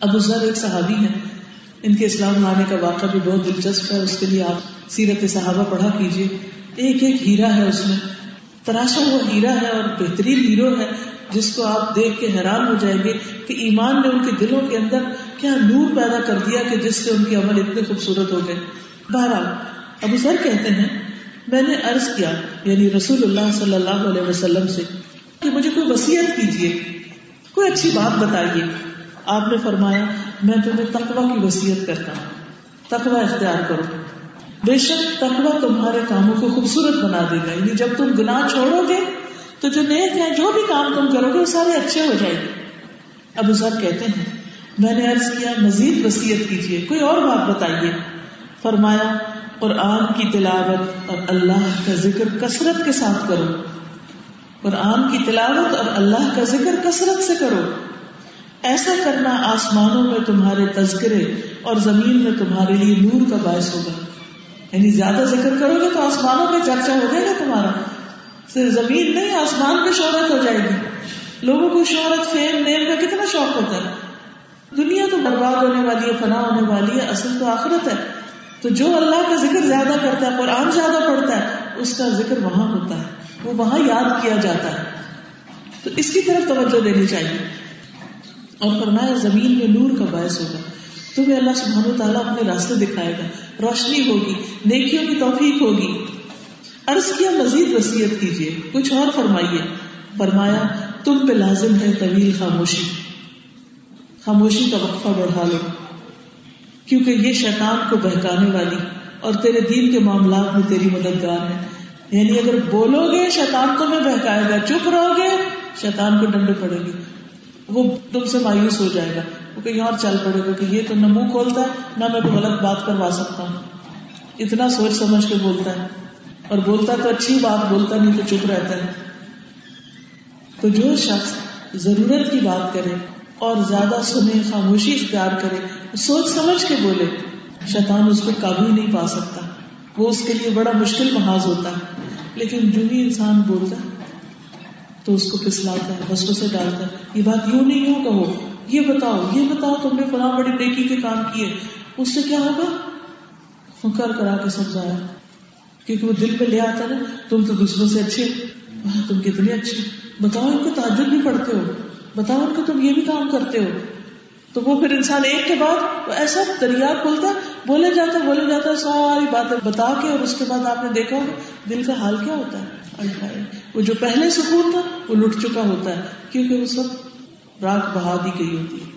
ابو ذر ایک صحابی ہیں۔ ان کے اسلام لانے کا واقعہ بھی بہت دلچسپ ہے۔ اس کے لیے آپ سیرت صحابہ پڑھا کیجیے ایک ایک ہیرا ہے اس میں۔ تراشا ہوا ہیرا ہے اور بہترین ہیرو ہے جس کو آپ دیکھ کے حیران ہو جائیں گے کہ ایمان نے ان کے دلوں کے اندر کیا نور پیدا کر دیا کہ جس سے ان کے عمل اتنے خوبصورت ہو گئے۔ بہرحال، ابو سر کہتے ہیں، میں نے عرض کیا یعنی رسول اللہ صلی اللہ علیہ وسلم سے، کہ مجھے کوئی وسیعت کیجیے کوئی اچھی بات بتائیے۔ آپ نے فرمایا، میں تمہیں تقوا کی وسیعت کرتا ہوں۔ تقوا اختیار کرو۔ بے شک تقوا تمہارے کاموں کو خوبصورت بنا دے گا۔ یعنی جب تم گناہ چھوڑو گے، تو جو نیک ہیں، جو بھی کام تم کرو گے، وہ سارے اچھے ہو جائیں گے۔ ابو ذر کہتے ہیں، میں نے عرض کیا، مزید وسیعت کیجیے کوئی اور بات بتائیے۔ فرمایا، قرآن کی تلاوت اور اللہ کا ذکر کثرت کے ساتھ کرو۔ قرآن کی تلاوت اور اللہ کا ذکر کثرت سے کرو۔ ایسا کرنا آسمانوں میں تمہارے تذکرے اور زمین میں تمہارے لیے نور کا باعث ہوگا۔ یعنی زیادہ ذکر کرو گے تو آسمانوں میں چرچا ہو جائے گا تمہارا۔ صرف زمین نہیں، آسمان پہ شہرت ہو جائے گی۔ لوگوں کو شہرت، فیم، نیم کا کتنا شوق ہوتا ہے۔ دنیا تو برباد ہونے والی ہے فنا ہونے والی ہے، اصل تو آخرت ہے۔ تو جو اللہ کا ذکر زیادہ کرتا ہے، قرآن زیادہ پڑھتا ہے، اس کا ذکر وہاں ہوتا ہے۔ وہ وہاں یاد کیا جاتا ہے۔ تو اس کی طرف توجہ دینی چاہیے۔ اور فرمایا، زمین میں نور کا باعث ہوگا۔ تمہیں اللہ سبحانہ و تعالیٰ اپنے راستے دکھائے گا۔ روشنی ہوگی، نیکیوں کی توفیق ہوگی۔ عرض کیا، مزید وسیعت کیجیے، کچھ اور فرمائیے۔ فرمایا، تم پہ لازم ہے طویل خاموشی۔ خاموشی کا وقفہ بڑھا لو، کیونکہ یہ شیطان کو بہکانے والی اور تیرے دین کے معاملات میں تیری مددگار ہے۔ یعنی اگر بولو گے، شیطان تمہیں بہکائے گا، چپ رہو گے، شیطان کو ڈنڈے پڑے گی وہ تم سے مایوس ہو جائے گا۔ وہ کہیں اور چل پڑے گا۔ کہ یہ تو نہ منہ کھولتا ہے، نہ میں کوئی غلط بات کروا سکتا ہوں۔ اتنا سوچ سمجھ کے بولتا ہے۔ اور بولتا تو اچھی بات، بولتا نہیں تو چپ رہتا ہے۔ تو جو شخص ضرورت کی بات کرے اور زیادہ سنے، خاموشی اختیار کرے، سوچ سمجھ کے بولے، شیطان اس کو قابو نہیں پا سکتا۔ وہ اس کے لیے بڑا مشکل محاذ ہوتا ہے۔ لیکن جو بھی انسان بولتا ہے تو اس کو پسلاتا ہے بسوں سے ڈالتا ہے یہ بات یوں نہیں یوں کہو، یہ بتاؤ یہ بتاؤ، تم نے فلاں بڑی نیکی کے کام کیے، اس سے کیا ہوگا؟ کر کرا کے سمجھایا، کیونکہ وہ دل پہ لے آتا نا تم تو دوسروں سے اچھے تم کتنے اچھے، بتاؤ ان کو تعجب بھی پڑھتے ہو، بتاؤ ان کو تم یہ بھی کام کرتے ہو، تو وہ پھر انسان ایک کے بعد ایسا دریا کھولتا بولے جاتا ہے بولے جاتا ساری باتیں بتا کے اور اس کے بعد آپ نے دیکھا دل کا حال کیا ہوتا ہے؟ وہ جو پہلے سکون تھا، وہ لٹ چکا ہوتا ہے، کیونکہ وہ سب راک بہا دی گئی ہوتی ہے۔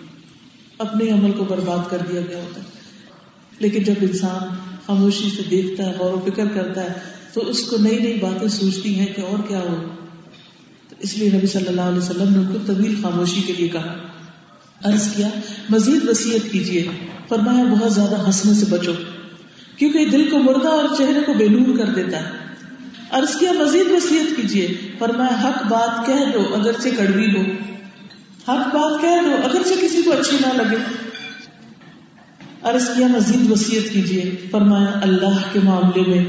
اپنے عمل کو برباد کر دیا گیا ہوتا ہے۔ لیکن جب انسان خاموشی سے دیکھتا ہے، غور و فکر کرتا ہے، تو اس کو نئی نئی باتیں سوچتی ہیں کہ اور کیا ہو۔ تو اس لیے نبی صلی اللہ علیہ وسلم نے طویل خاموشی کے لیے کہا۔ عرض کیا، مزید وسیعت کیجیے فرمایا، بہت زیادہ ہنسنے سے بچو، کیونکہ یہ دل کو مردہ اور چہرے کو بے نور کر دیتا ہے۔ عرض کیا، مزید وسیعت کیجیے فرمایا، حق بات کہہ دو اگرچہ کڑوی ہو۔ حق بات کہہ دو اگرچہ کسی کو اچھی نہ لگے۔ عرض کیا، مزید وسیعت کیجیے فرمایا، اللہ کے معاملے میں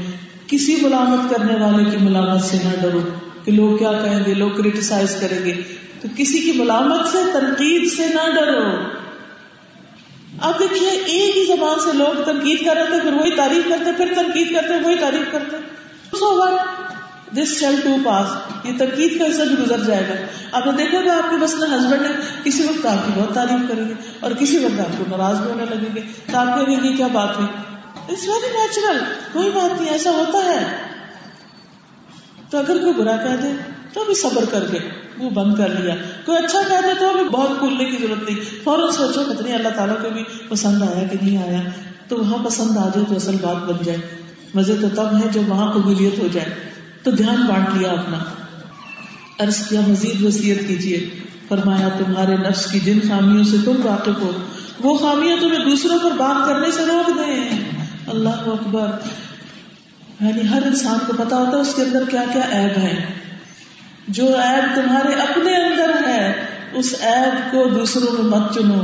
کسی ملامت کرنے والے کی ملامت سے نہ ڈرو۔ کہ لوگ کیا کہیں گے؟ لوگ کریٹیسائز کریں گے۔ تو کسی کی ملامت سے، تنقید سے نہ ڈرو۔ اب دیکھیے، ایک ہی زبان سے لوگ تنقید کر رہے تھے، پھر وہی تعریف کرتے، پھر تنقید کرتے، وہی تعریف کرتے۔ سو دس شیل ٹو پاس یہ تنقید کا حصہ بھی گزر جائے گا۔ آپ نے دیکھا گا آپ کے بس ہسبینڈ ہے، کسی وقت آپ کی بہت تعریف کریں گے اور کسی وقت آپ کو ناراض بھی ہونے لگیں گے۔ تو آپ کہیں گے کیا بات ہے؟ اٹس ویری نیچرل کوئی بات نہیں، ایسا ہوتا ہے۔ تو اگر کوئی برا کہہ دے تو بھی صبر کر کے وہ بند کر لیا۔ کوئی اچھا کہہ دے تو بھی بہت کھولنے کی ضرورت نہیں۔ فوراً سوچو کتنی اللہ تعالیٰ کو بھی پسند آیا کہ نہیں آیا۔ تو وہاں پسند آ جائے تو اصل بات بن جائے۔ مزے تو تب ہے جب وہاں قبولیت ہو جائے۔ تو دھیان بانٹ لیا اپنا۔ عرض کیا، مزید وسیعت کیجیے۔ فرمایا، تمہارے نفس کی جن خامیوں سے تم واقف ہو، وہ خامیاں تمہیں دوسروں پر بات کرنے سے روک دیں۔ اللہ اکبر۔ یعنی ہر انسان کو پتا ہوتا ہے اس کے اندر کیا کیا ایب ہے۔ جو ایب تمہارے اپنے اندر ہے، اس ایب کو دوسروں میں مت چنو۔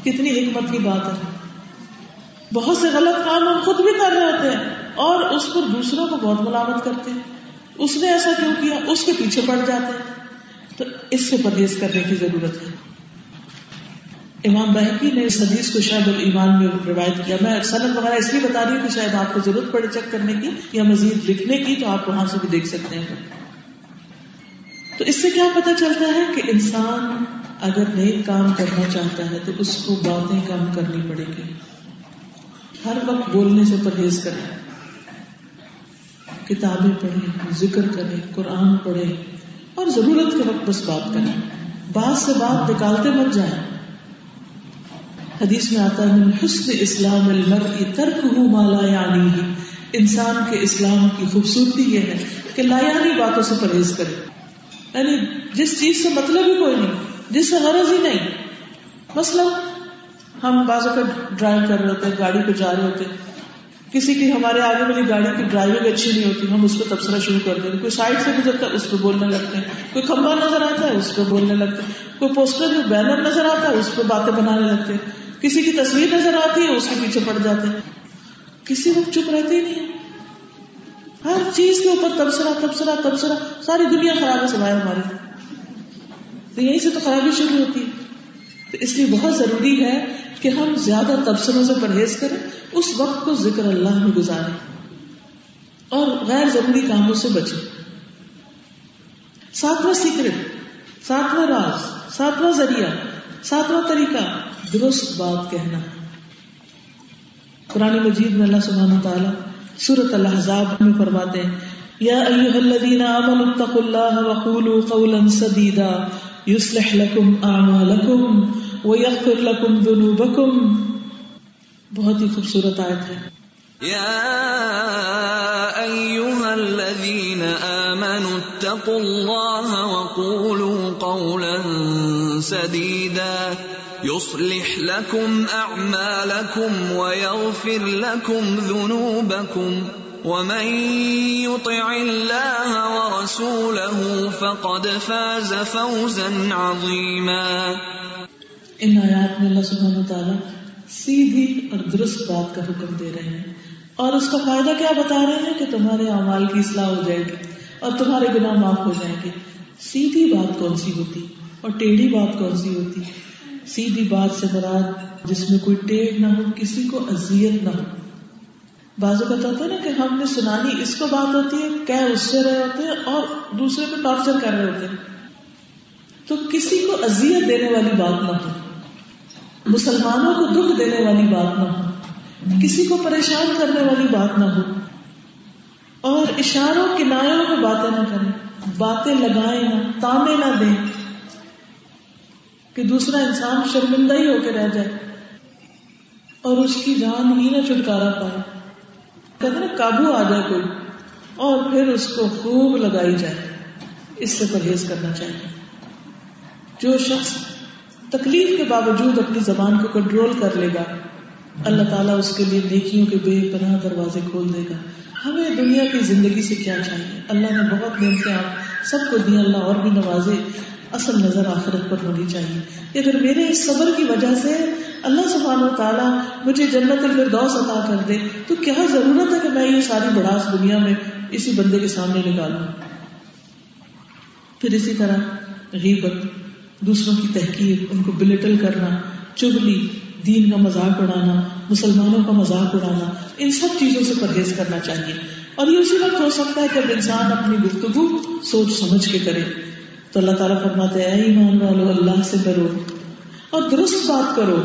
کتنی حکمت کی بات ہے۔ بہت سے غلط کام ہم خود بھی کر رہے ہوتے ہیں اور اس پر دوسروں کو بہت ملامت کرتے ہیں۔ اس نے ایسا کیوں کیا؟ اس کے پیچھے پڑ جاتے ہیں۔ تو اس سے پرہیز کرنے کی ضرورت ہے۔ امام بحقی نے اس حدیث کو شاید المان میں روایت کیا۔ میں صنعت وغیرہ اس لیے بتا رہی ہوں کہ شاید آپ کو ضرورت پڑے چیک کرنے کی یا مزید لکھنے کی تو آپ وہاں سے بھی دیکھ سکتے ہیں۔ تو اس سے کیا پتا چلتا ہے کہ انسان اگر نیک کام کرنا چاہتا ہے تو اس کو باتیں کم کرنی پڑے گی۔ ہر وقت بولنے سے پرہیز کریں۔ کتابیں پڑھیں، ذکر کریں، قرآن پڑھیں اور ضرورت کے وقت بس بات کریں۔ بات سے بات نکالتے مت جائیں۔ حدیث میں آتا ہے حسن اسلام المرء ترک ہوں مالا یعنی انسان کے اسلام کی خوبصورتی یہ ہے کہ لایانی باتوں سے پرہیز کرے۔ یعنی جس چیز سے مطلب ہی کوئی نہیں، جس سے غرض ہی نہیں۔ مثلا ہم بازو کا ڈرائیو کر رہے ہوتے ہیں، گاڑی پہ جا رہے ہوتے ہیں۔ کسی کی ہمارے آگے والی گاڑی کی ڈرائیونگ اچھی نہیں ہوتی، ہم اس کو تبصرہ شروع کر دیتے کوئی سائڈ سے گزرتا ہے، اس پہ بولنے لگتے ہیں۔ کوئی کھمبا نظر آتا ہے، اس پہ بولنے لگتے ہیں۔ کوئی پوسٹر جو بینر نظر آتا ہے، اس پہ باتیں بنانے لگتے ہیں۔ کسی کی تصویر نظر آتی ہے، اس کے پیچھے پڑ جاتے ہیں۔ کسی وقت چپ رہتے ہی نہیں ہر چیز کے اوپر تبصرہ تبصرہ تبصرہ، ساری دنیا خراب ہے سوائے ہماری تو یہیں سے تو خرابی شروع ہوتی ہے۔ تو اس لیے بہت ضروری ہے کہ ہم زیادہ تبصروں سے پرہیز کریں، اس وقت کو ذکر اللہ میں گزاریں۔ اور غیر ضروری کاموں سے بچیں۔ ساتواں سیکرٹ، ساتواں راز، ساتواں ذریعہ۔ ساتواں طریقہ، درست بات کہنا۔ قرآن مجید میں اللہ سبحانہ تعالیٰ سورت الحضاب میں فرماتے ہیں، یا ایوہ الذین آمنوا اتقوا اللہ وقولوا قولا سدیدا، یصلح لکم اعمالکم ویغفر لکم ذنوبکم۔ بہت ہی خوبصورت آیت ہے۔ یا ایوہ الذین آمنوا اتقوا اللہ وقولوا قولا سدیدا يصلح لكم أعمالكم ويغفر لكم ذنوبكم. ومن يطع الله ورسوله فقد فاز فوزا عظيما. ان آیات میں اللہ سبحانہ وتعالی سیدھی اور درست بات کا حکم دے رہے ہیں اور اس کا فائدہ کیا بتا رہے ہیں کہ تمہارے اعمال کی اصلاح ہو جائے گی اور تمہارے گناہ معاف ہو جائیں گے۔ سیدھی بات کون سی ہوتی؟ اور ٹیڑھی بات کون سی ہوتی؟ سیدھی بات سے مراد جس میں کوئی ٹیڑھ نہ ہو، کسی کو اذیت نہ ہو۔ بازو ہوتا ہے نا کہ ہم نے سنانی اس کو بات ہوتی ہے کہ اس سے رہے ہوتے ہیں اور دوسرے کو ٹارچر کر رہے ہوتے ہیں۔ تو کسی کو اذیت دینے والی بات نہ ہو، مسلمانوں کو دکھ دینے والی بات نہ ہو، کسی کو پریشان کرنے والی بات نہ ہو۔ اور اشاروں، کناروں میں باتیں نہ کریں، باتیں لگائیں نہ تانے نہ دیں۔ کہ دوسرا انسان شرمندہ ہی ہو کے رہ جائے اور اس کی جان ہی نہ چھٹکارا پائے۔ کہتے نا، قابو آ جائے کوئی اور پھر اس کو خوب لگائی جائے۔ اس سے پرہیز کرنا چاہیے۔ جو شخص تکلیف کے باوجود اپنی زبان کو کنٹرول کر لے گا، اللہ تعالیٰ اس کے لیے نیکیوں کے بے پناہ دروازے کھول دے گا۔ ہمیں دنیا کی زندگی سے کیا چاہیے؟ اللہ نے بہت نعمتیں آپ سب کو دی اللہ اور بھی نوازے۔ اصل نظر آخرت پر ہونی چاہیے۔ کہ اگر میرے اس صبر کی وجہ سے اللہ سبحانہ و تعالیٰ مجھے جنت الفردوس عطا کر دے۔ تو کیا ضرورت ہے کہ میں یہ ساری بڑاس دنیا میں اسی بندے کے سامنے نکالوں؟ پھر اسی طرح غیبت، دوسروں کی تحقیق ان کو بلٹل کرنا، چگلی، دین کا مذاق اڑانا، مسلمانوں کا مذاق اڑانا، ان سب چیزوں سے پرہیز کرنا چاہیے۔ اور یہ اسی وقت ہو سکتا ہے کہ انسان اپنی گفتگو سوچ سمجھ کے کرے۔ تو اللہ تعالیٰ فرماتے ہیں ایمان والو، اللہ سے کرو اور درست بات کرو۔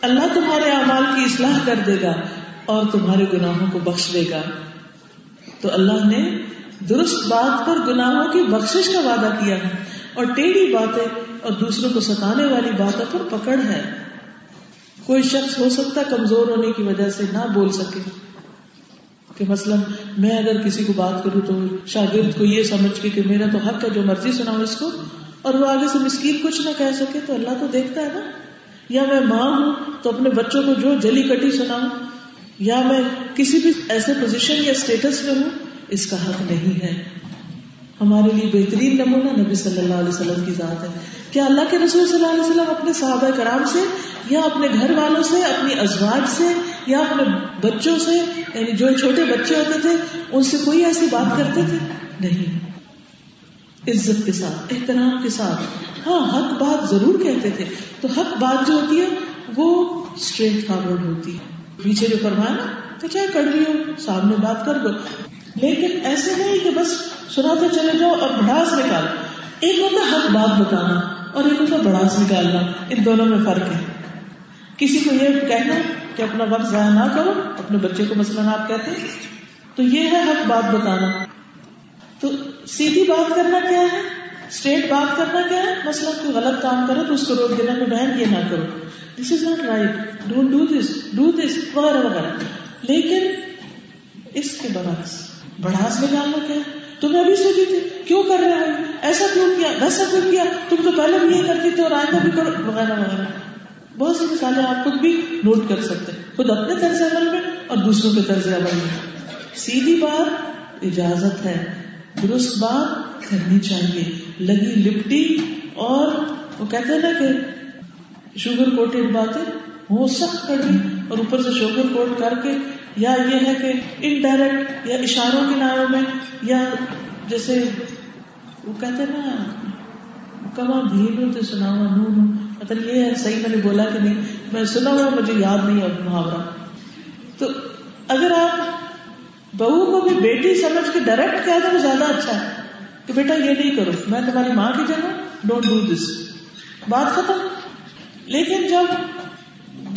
اللہ تمہارے اعمال کی اصلاح کر دے گا اور تمہارے گناہوں کو بخش دے گا۔ تو اللہ نے درست بات پر گناہوں کی بخشش کا وعدہ کیا ہے اور ٹیڑھی باتیں اور دوسروں کو ستانے والی باتوں پر پکڑ ہے۔ کوئی شخص ہو سکتا ہے کمزور ہونے کی وجہ سے نہ بول سکے۔ کہ مثلاً میں اگر کسی کو بات کروں تو شاگرد کو یہ سمجھ کے کہ میرا تو حق ہے جو مرضی سناؤ اس کو، اور وہ آگے سے مسکین کچھ نہ کہہ سکے تو اللہ تو دیکھتا ہے نا۔ یا میں ماں ہوں تو اپنے بچوں کو جو جلی کٹی سناؤں، یا میں کسی بھی ایسے پوزیشن یا اسٹیٹس میں ہوں، اس کا حق نہیں ہے۔ ہمارے لیے بہترین نمونہ نبی صلی اللہ علیہ وسلم کی ذات ہے۔ کیا اللہ کے رسول صلی اللہ علیہ وسلم اپنے صحابہ کرام سے یا اپنے گھر والوں سے، اپنی ازواج سے یا اپنے بچوں سے یعنی جو چھوٹے بچے ہوتے تھے، ان سے کوئی ایسی بات کرتے تھے؟ نہیں۔ عزت کے ساتھ، احترام کے ساتھ۔ ہاں حق بات ضرور کہتے تھے۔ تو حق بات جو ہوتی ہے، وہ اسٹریٹ فارورڈ ہوتی ہے۔ پیچھے جو فرمایا نا کہ چاہے کڑوی ہو سامنے بات کر دو۔ لیکن ایسے نہیں کہ بس سناتے چلے جاؤ اور بڑاس نکال ایک ہوتا حق بات بتانا اور ایک ہوتا بڑاس نکالنا، ان دونوں میں فرق ہے۔ کسی کو یہ کہنا کہ اپنا وقت ضائع نہ کرو، اپنے بچے کو مثلاً آپ کہتے ہیں، تو یہ ہے حق بات بتانا۔ تو سیدھی بات کرنا کیا ہے؟ اسٹریٹ بات کرنا کیا ہے؟ مثلاً کوئی غلط کام کرے تو اس کو روک دینا کہ بہن یہ نہ کرو۔ This is not right don't do this do this وغیرہ وغیرہ۔ لیکن اس کے برعکس بڑھاس نکالنا کیا ہے؟ تم ابھی سوچی تھی، کیوں کر رہے ہو؟ ایسا کیوں کیا؟ ویسا کیوں کیا؟ تم تو پہلے بھی یہ کرتی تھے اور آئندہ بھی کرو۔ وغیرہ وغیرہ۔ بہت سی مثالیں آپ خود بھی نوٹ کر سکتے خود اپنے طرز عمل میں اور دوسروں کے طرز عمل میں۔ سیدھی بات اجازت ہے، درست بات کرنی چاہیے۔ لگی لپٹی اور وہ کہتے ہیں نا کہ شوگر کوٹیڈ باتیں وہ سخت کڑی اور اوپر سے شوگر کوٹ کر کے، یا یہ ہے کہ انڈائریکٹ یا اشاروں کے ناروں میں، یا جیسے وہ کہتے نا، کما بھیڑ تو سنا نو نو مطلب یہ ہے، صحیح میں نے بولا کہ نہیں، میں سنا ہوا، مجھے یاد نہیں اب محاورہ۔ تو اگر آپ بہو کو بھی بیٹی سمجھ کے ڈائریکٹ کہہ دیں زیادہ اچھا ہے۔ کہ بیٹا، یہ نہیں کرو، میں تمہاری ماں کی جگہ ڈونٹ ڈو دس بات ختم۔ لیکن جب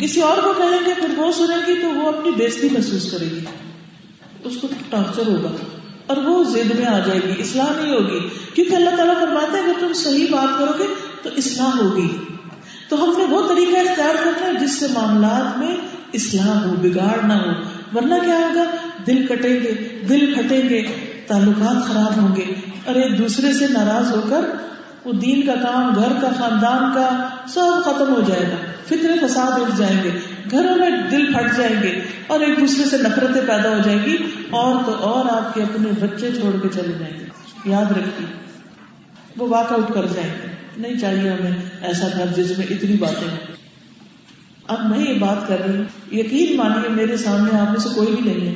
کسی اور کو کہیں گے پھر وہ سنے گی، تو وہ اپنی بےزتی محسوس کرے گی۔ اس کو ٹارچر ہوگا۔ اور وہ زد میں آ جائے گی، اصلاح نہیں ہوگی۔ کیونکہ اللہ تعالیٰ فرماتے ہیں، اگر تم صحیح بات کرو گے، تو اصلاح ہوگی۔ تو ہم نے وہ طریقہ اختیار کرنا ہے جس سے معاملات میں اصلاح ہو، بگاڑ نہ ہو۔ ورنہ کیا ہوگا؟ دل کٹیں گے، دل پھٹیں گے، تعلقات خراب ہوں گے۔ اور ایک دوسرے سے ناراض ہو کر وہ دین کا کام، گھر کا، خاندان کا سب ختم ہو جائے گا۔ فکر فساد اٹھ جائیں گے۔ گھروں میں دل پھٹ جائیں گے۔ اور ایک دوسرے سے نفرتیں پیدا ہو جائیں گی۔ اور تو اور آپ کے اپنے بچے چھوڑ کے چلے جائیں گے۔ یاد رکھیے۔ وہ واک آؤٹ کر جائیں۔ نہیں چاہیے ہمیں ایسا گھر جس میں اتنی باتیں ہیں اب میں یہ بات کر رہی ہوں، یقین مانیے میرے سامنے آپ میں سے کوئی بھی نہیں ہے۔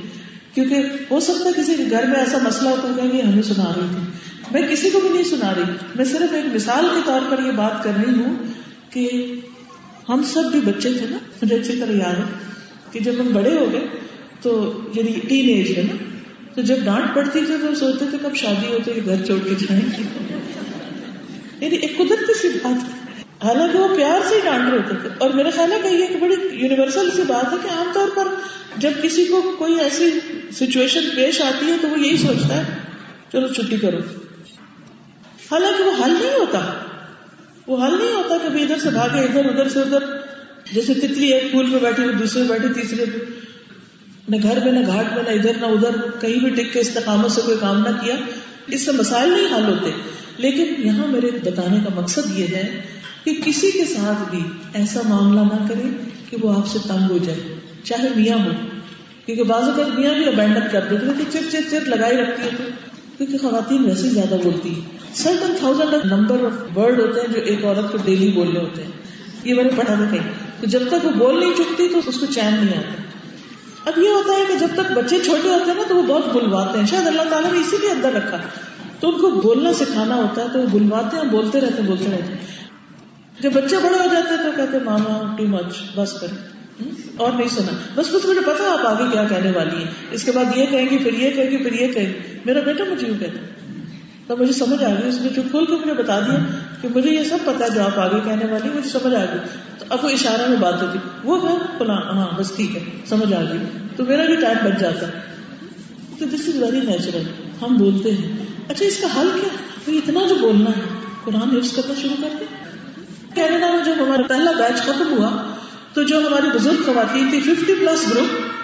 کیونکہ ہو سکتا ہے کسی گھر میں ایسا مسئلہ ہوتا ہے کہ ہمیں سنا رہی تھی۔ میں کسی کو بھی نہیں سنا رہی۔ میں صرف ایک مثال کے طور پر یہ بات کر رہی ہوں کہ ہم سب بھی بچے تھے نا، مجھے اچھی طرح یاد ہے کہ جب ہم بڑے ہو گئے تو یعنی ٹین ایج ہے نا تو جب ڈانٹ پڑتی تھی تو سوچتے تھے کب شادی ہوتی ہے گھر چھوڑ کے جائیں گے۔ یعنی ایک قدرتی سی بات۔ حالانکہ وہ پیار سے ہی ڈانٹ رہے تھے۔ اور میرا خیال ہے کہ یہ ایک بڑی یونیورسل سی بات ہے کہ عام طور پر جب کسی کو کوئی ایسی سچویشن پیش آتی ہے تو وہ یہی سوچتا ہے، چلو چھٹی کرو۔ حالانکہ وہ حل نہیں ہوتا۔ وہ حل نہیں ہوتا کہ ادھر سے بھاگے، ادھر ادھر سے ادھر۔ جیسے تتلی ایک پھول میں بیٹھی ہوئی دوسرے بیٹھی، تیسرے نہ گھر میں نہ گھاٹ میں، نہ ادھر نہ ادھر، کہیں بھی ٹک کے استقامت سے کوئی کام نہ کیا، اس سے مسائل نہیں حل ہوتے۔ لیکن یہاں میرے بتانے کا مقصد یہ ہے کہ کسی کے ساتھ بھی ایسا معاملہ نہ کرے کہ وہ آپ سے تنگ ہو جائے، چاہے میاں ہو۔ کیونکہ بعض اوقات میاں بھی ابینڈن کر دیتے کہ چر چر چر لگائی رکھتی ہے کیونکہ خواتین ویسے زیادہ بولتی ہیں۔ Certain thousand number of word ہوتے ہیں جو ایک عورت کو ڈیلی بولنے ہوتے ہیں۔ یہ میں نے پڑھا تھا کہیں۔ تو جب تک وہ بول نہیں چکتی تو اس کو چین نہیں آتا۔ اب یہ ہوتا ہے کہ جب تک بچے چھوٹے ہوتے ہیں نا تو وہ بہت بلواتے ہیں۔ شاید اللہ تعالیٰ نے اسی لیے اندر رکھا۔ تو ان کو بولنا سکھانا ہوتا ہے تو وہ بلواتے ہیں بولتے رہتے ہیں، بولتے رہتے ہیں۔ جب بچے بڑے ہو جاتے ہیں تو کہتے ہیں، ماما ٹو مچ بس کر۔ اور نہیں سنا۔ بس کچھ مجھے پتا آپ آگے کیا کہنے والی ہیں۔ اس کے بعد یہ کہیں گی، پھر یہ کہیں گی، پھر یہ کہیں گی۔ میرا بیٹا مجھے یوں کہتا تو مجھے سمجھ آ گئی اس نے جو کھول کے مجھے بتا دیا کہ مجھے یہ سب پتا جو آپ آگے کہنے والی مجھے سمجھ آ گئی۔ تو اب وہ اشارہ میں بات ہوتی، وہ ہے فلاں ہاں بس ٹھیک ہے، سمجھ آ گئی۔ تو میرا بھی ٹائم بچ جاتا، تو دس از ویری نیچرل ہم بولتے ہیں۔ اچھا اس کا حل کیا؟ تو اتنا جو بولنا ہے، قرآن حفظ کرنا شروع کر دیں کینیڈا میں مطلب، جب ہمارا پہلا بیچ ختم ہوا، تو جو ہماری بزرگ خواتین تھی ففٹی پلس گروپ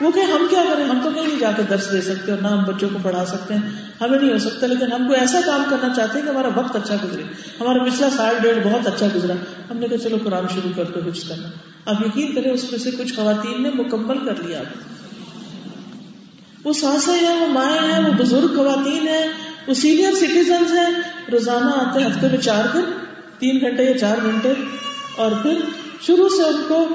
وہ کہ ہم کیا کریں؟ ہم تو کہیں نہیں جا کے درس دے سکتے اور نہ ہم بچوں کو پڑھا سکتے ہیں۔ ہمیں نہیں ہو سکتا، لیکن ہم کو ایسا کام کرنا چاہتے ہیں کہ ہمارا وقت اچھا گزرے۔ ہمارا پچھلا سال ڈیڑھ بہت اچھا گزرا۔ ہم نے کہا، چلو قرآن شروع کر دو حفظ کرنا۔ اب یقین کریں، اس میں سے کچھ خواتین نے مکمل کر لیا۔ وہ ساسیں ہیں، وہ مائیں ہیں، وہ بزرگ خواتین ہیں، وہ سینئر سٹیزنز ہیں۔ روزانہ آتے ہیں، ہفتے میں چار دن، تین گھنٹے یا چار گھنٹے۔ اور پھر شروع سے ان کو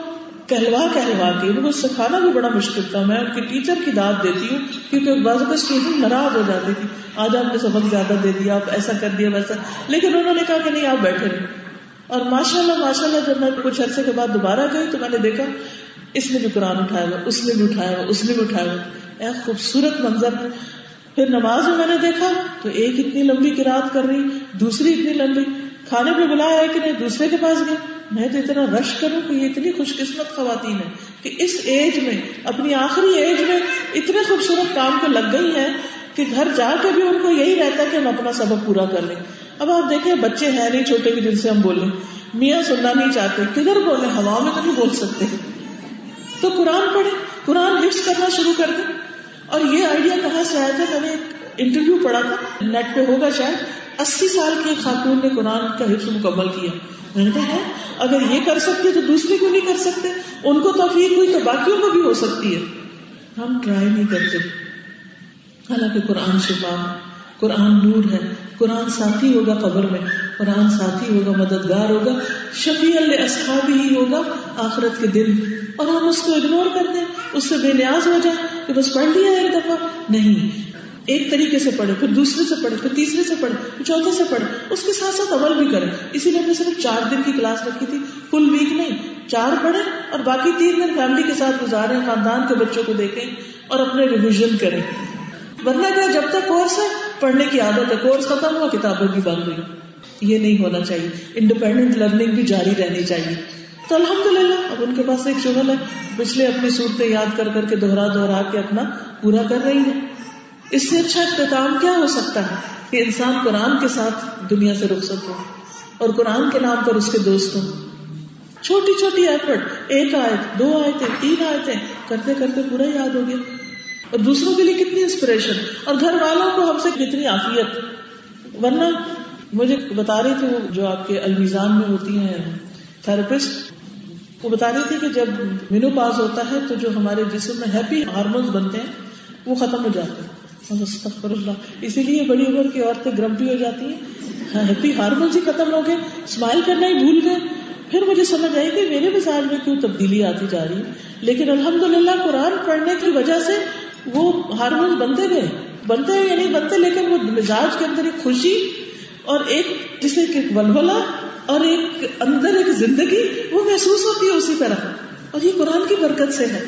کہلوا کہلوا کے ان کو سکھانا بھی بڑا مشکل تھا۔ میں ان کی ٹیچر کی داد دیتی ہوں، کیونکہ بعض کا اسٹوڈنٹ ناراض ہو جاتی تھی۔ آج آپ نے سبق زیادہ دے دیا، آپ ایسا کر دیا، ویسا۔ لیکن انہوں نے کہا کہ نہیں، آپ بیٹھے رہے اور ماشاء اللہ ماشاء اللہ جب میں کچھ عرصے کے بعد دوبارہ گئی تو میں نے دیکھا، اس نے بھی قرآن اٹھایا ہوا، اس نے بھی اٹھایا ہوا، اس نے بھی اٹھایا ہوا۔ ایک خوبصورت منظر۔ پھر نماز میں میں نے دیکھا تو ایک اتنی لمبی کراط کر رہی، دوسری اتنی لمبی۔ کھانے پہ بلایا ہے کہ نہیں دوسرے کے پاس گیا۔ میں تو اتنا رش کروں کہ یہ اتنی خوش قسمت خواتین ہے کہ اس ایج میں، اپنی آخری ایج میں اتنے خوبصورت کام پہ لگ گئی ہیں کہ گھر جا کے بھی ان کو یہی رہتا ہے کہ ہم اپنا سبق پورا کر لیں۔ اب آپ دیکھیں، بچے ہیں نہیں، چھوٹے بھی جن سے ہم بولیں۔ میاں سننا نہیں چاہتے، کدھر بولے ہوا میں تو نہیں بول سکتے۔ تو قرآن پڑھے قرآن لفٹ کرنا شروع کر دیں۔ اور یہ آئیڈیا کہاں سے آیا تھا؟ میں نے ایک انٹرویو پڑھا تھا۔ نیٹ پہ ہوگا شاید۔ اسی سال کی خاتون نے قرآن کا حفظ مکمل کیا۔ میں نے کہا اگر یہ کر سکتے تو دوسرے کو نہیں کر سکتے؟ ان کو توفیق ہوئی تو باقیوں کو بھی ہو سکتی ہے۔ ہم ٹرائی نہیں کرتے۔ حالانکہ قرآن شفا، قرآن نور ہے۔ قرآن ساتھی ہوگا قبر میں۔ قرآن ساتھی ہوگا، مددگار ہوگا۔ شفیع اللہ ہی ہوگا آخرت کے دن۔ اور ہم اس کو اگنور کر دیں اس سے بے نیاز ہو جائیں کہ بس پڑھ لیا ایک دفعہ۔ نہیں ایک طریقے سے پڑھے پھر دوسرے سے پڑھے پھر تیسرے سے پڑھے پھر چوتھے سے پڑھے اس کے ساتھ ساتھ عمل بھی کرے اسی لیے ہم نے صرف چار دن کی کلاس رکھی تھی فل ویک نہیں، چار پڑھے اور باقی تین دن فیملی کے ساتھ گزارے خاندان کے بچوں کو دیکھیں اور اپنے ریویژن کریں۔ ورنہ کیا جب تک کورس ہے، پڑھنے کی عادت ہے کورس ختم ہوا، کتابیں بھی بند ہوئی یہ نہیں ہونا چاہیے انڈیپینڈنٹ لرننگ بھی جاری رہنی چاہیے۔ تو الحمد للہ اب ان کے پاس ایک شغل ہے، پچھلے اپنی صورتیں یاد کر کر کے دوہرا دوہرا کے اپنا پورا کر رہی ہے اس سے اچھا اختتام کیا ہو سکتا ہے کہ انسان قرآن کے ساتھ دنیا سے رخصت ہو اور قرآن کے نام پر اس کے دوست ہوں؟ چھوٹی چھوٹی ایفرٹ، ایک آئے دو آئے تھے تین آئے تھے کرتے کرتے پورا یاد ہو گیا۔ اور دوسروں کے لیے کتنی انسپریشن اور گھر والوں کو ہم سے کتنی آفیت ورنہ مجھے بتا رہی تھی وہ جو آپ کے المیزان میں ہوتی ہیں تھراپسٹ وہ بتا رہی تھی کہ جب مینو پاس ہوتا ہے تو جو ہمارے جسم میں ہیپی ہارمونس بنتے ہیں، وہ ختم ہو جاتے ہیں۔ اللہ۔ اسی لیے بڑی عمر کی عورتیں گرمپی ہو جاتی ہیں۔ ہاں، ہیپی ہارمونس ہی جی ختم ہو گئے، اسمائل کرنا ہی بھول گئے۔ پھر مجھے سمجھ آئی کہ میرے مزاج میں کیوں تبدیلی آتی جا رہی ہے۔ لیکن الحمد للہ قرآن پڑھنے کی وجہ سے وہ ہارمون بنتے گئے۔ بنتے ہیں یا نہیں بنتے، لیکن وہ مزاج کے اندر ایک خوشی اور ایک جسے ولولا اور ایک اندر ایک زندگی وہ محسوس ہوتی ہے اسی طرح۔ اور یہ قرآن کی برکت سے ہے۔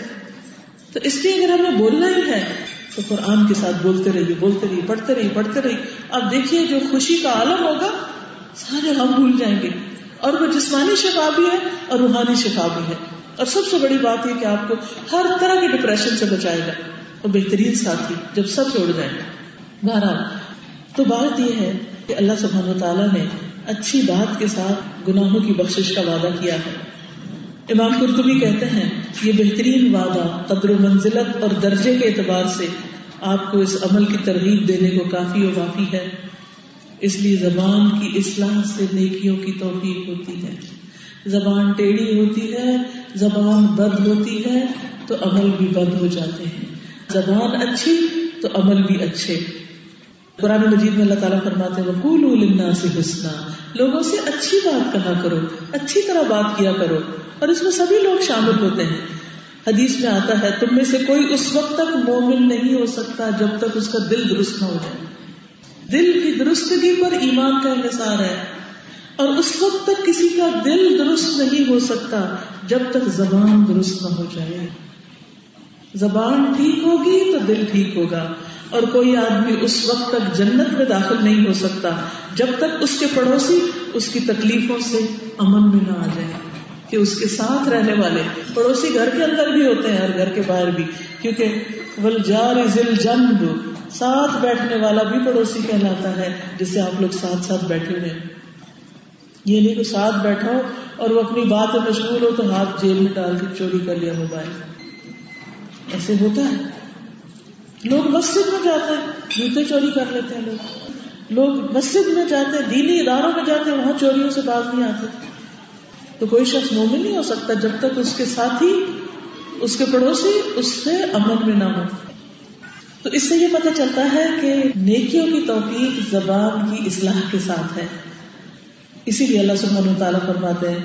تو اس لیے اگر ہمیں بولنا ہی ہے تو قرآن کے ساتھ بولتے رہیے بولتے رہیے، پڑھتے رہیے پڑھتے رہیے۔ اب دیکھیے، جو خوشی کا عالم ہوگا، سارے ہم بھول جائیں گے۔ اور وہ جسمانی شفا بھی ہے اور روحانی شفا بھی ہے۔ اور سب سے بڑی بات یہ کہ آپ کو ہر طرح کے ڈپریشن سے بچائے گا۔ اور بہترین ساتھی جب سب چھوڑ جائیں بہرحال، تو بات یہ ہے کہ اللہ سبحانہ تعالیٰ نے اچھی بات کے ساتھ گناہوں کی بخشش کا وعدہ کیا ہے۔ امام قرطبی کہتے ہیں، یہ بہترین وعدہ قدر و منزلت اور درجے کے اعتبار سے آپ کو اس عمل کی ترغیب دینے کو کافی و کافی ہے۔ اس لیے زبان کی اصلاح سے نیکیوں کی توفیق ہوتی ہے۔ زبان ٹیڑھی ہوتی ہے، زبان بد ہوتی ہے، تو عمل بھی بد ہو جاتے ہیں۔ زبان اچھی، تو عمل بھی اچھے۔ قرآن مجید میں اللہ تعالیٰ فرماتے ہیں سے حسنا۔ لوگوں سے اچھی بات کہا کرو، اچھی طرح بات کیا کرو۔ اور اس میں سبھی لوگ شامل ہوتے ہیں۔ حدیث میں آتا ہے، تم میں سے کوئی اس وقت تک مومن نہیں ہو سکتا جب تک اس کا دل درست نہ ہو جائے۔ دل کی درستگی پر ایمان کا انحصار ہے۔ اور اس وقت تک کسی کا دل درست نہیں ہو سکتا جب تک زبان درست نہ ہو جائے۔ زبان ٹھیک ہوگی تو دل ٹھیک ہوگا۔ اور کوئی آدمی اس وقت تک جنت میں داخل نہیں ہو سکتا۔ جب تک اس کے پڑوسی اس کی تکلیفوں سے امن میں نہ آ جائے کہ اس کے ساتھ رہنے والے۔ پڑوسی گھر کے اندر بھی ہوتے ہیں اور گھر کے باہر بھی۔ کیونکہ ولجار ذل جنب ساتھ بیٹھنے والا بھی پڑوسی کہلاتا ہے، جس سے آپ لوگ ساتھ ساتھ بیٹھے ہوئے یہ نہیں کہ ساتھ بیٹھا ہو اور وہ اپنی بات میں مشغول ہو تو ہاتھ جیل میں ڈال کے چوری کر لیا موبائل۔ ایسے ہوتا ہے۔ لوگ مسجد میں جاتے ہیں، جوتے چوری کر لیتے ہیں لوگ۔ لوگ مسجد میں جاتے ہیں، دینی اداروں میں جاتے ہیں، وہاں چوریوں سے باز نہیں آتے۔ تو کوئی شخص مومن نہیں ہو سکتا جب تک اس کے ساتھی، اس کے پڑوسی اس سے امن میں نہ ہو تو اس سے یہ پتہ چلتا ہے کہ نیکیوں کی توفیق زبان کی اصلاح کے ساتھ ہے۔ اسی لیے اللہ سبحانہ تعالیٰ فرماتے ہیں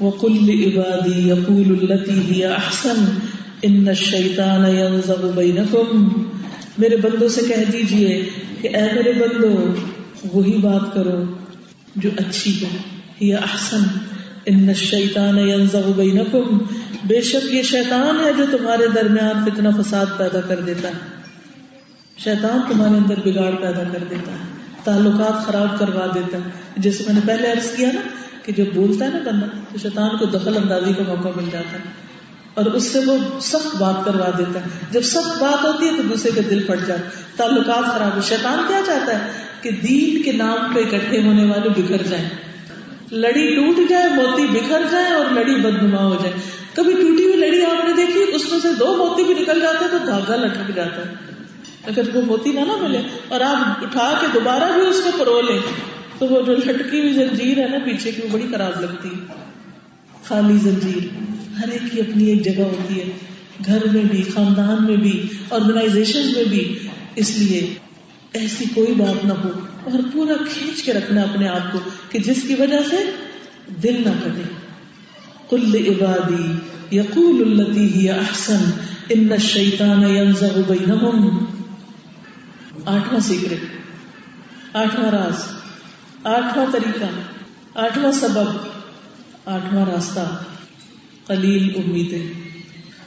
وہ کل عبادی یقول التی احسن ان شیطان بینکم میرے بندوں سے کہہ دیجیے کہ اے میرے بندو وہی بات کرو جو اچھی ہے یہ احسن۔ ان شیطان بینکم۔ بے شک یہ شیطان ہے جو تمہارے درمیان فتنا فساد پیدا کر دیتا ہے۔ شیطان تمہارے اندر بگاڑ پیدا کر دیتا ہے۔ تعلقات خراب کروا دیتا ہے۔ جیسے میں نے پہلے عرض کیا نا کہ جب بولتا ہے نا بندہ، تو شیطان کو دخل اندازی کا موقع مل جاتا ہے۔ اور اس سے وہ سخت بات کروا دیتا ہے۔ جب سخت بات ہوتی ہے تو دوسرے کا دل پھٹ جاتا ہے۔ تعلقات خراب ہو شیطان کیا چاہتا ہے؟ کہ دین کے نام پہ اکٹھے ہونے والے بکھر جائیں۔ لڑی ٹوٹ جائے، موتی بکھر جائے اور لڑی بدنما ہو جائے۔ کبھی ٹوٹی ہوئی لڑی آپ نے دیکھی، اس میں سے دو موتی بھی نکل جاتے ہیں تو دھاگا لٹک جاتا ہے۔ اگر وہ موتی نہ نہ ملے اور آپ اٹھا کے دوبارہ بھی اس کو پرو لیں، تو وہ جو لٹکی ہوئی زنجیر ہے نا پیچھے کی، وہ بڑی خراب لگتی ہے۔ خالی زنجیر۔ ہر ایک کی اپنی ایک جگہ ہوتی ہے۔ گھر میں بھی، خاندان میں بھی آرگنائزیشن میں بھی۔ اس لیے ایسی کوئی بات نہ ہو اور پورا کھینچ کے رکھنا اپنے آپ کو کہ جس کی وجہ سے دل نہ کرے کل عبادی یقول التی ہی احسن، ان شیطان ينزغ بینہم۔ آٹھواں سیکرٹ آٹھواں راز، آٹھواں طریقہ، آٹھواں سبب، آٹھواں راستہ۔ قلیل امیدیں۔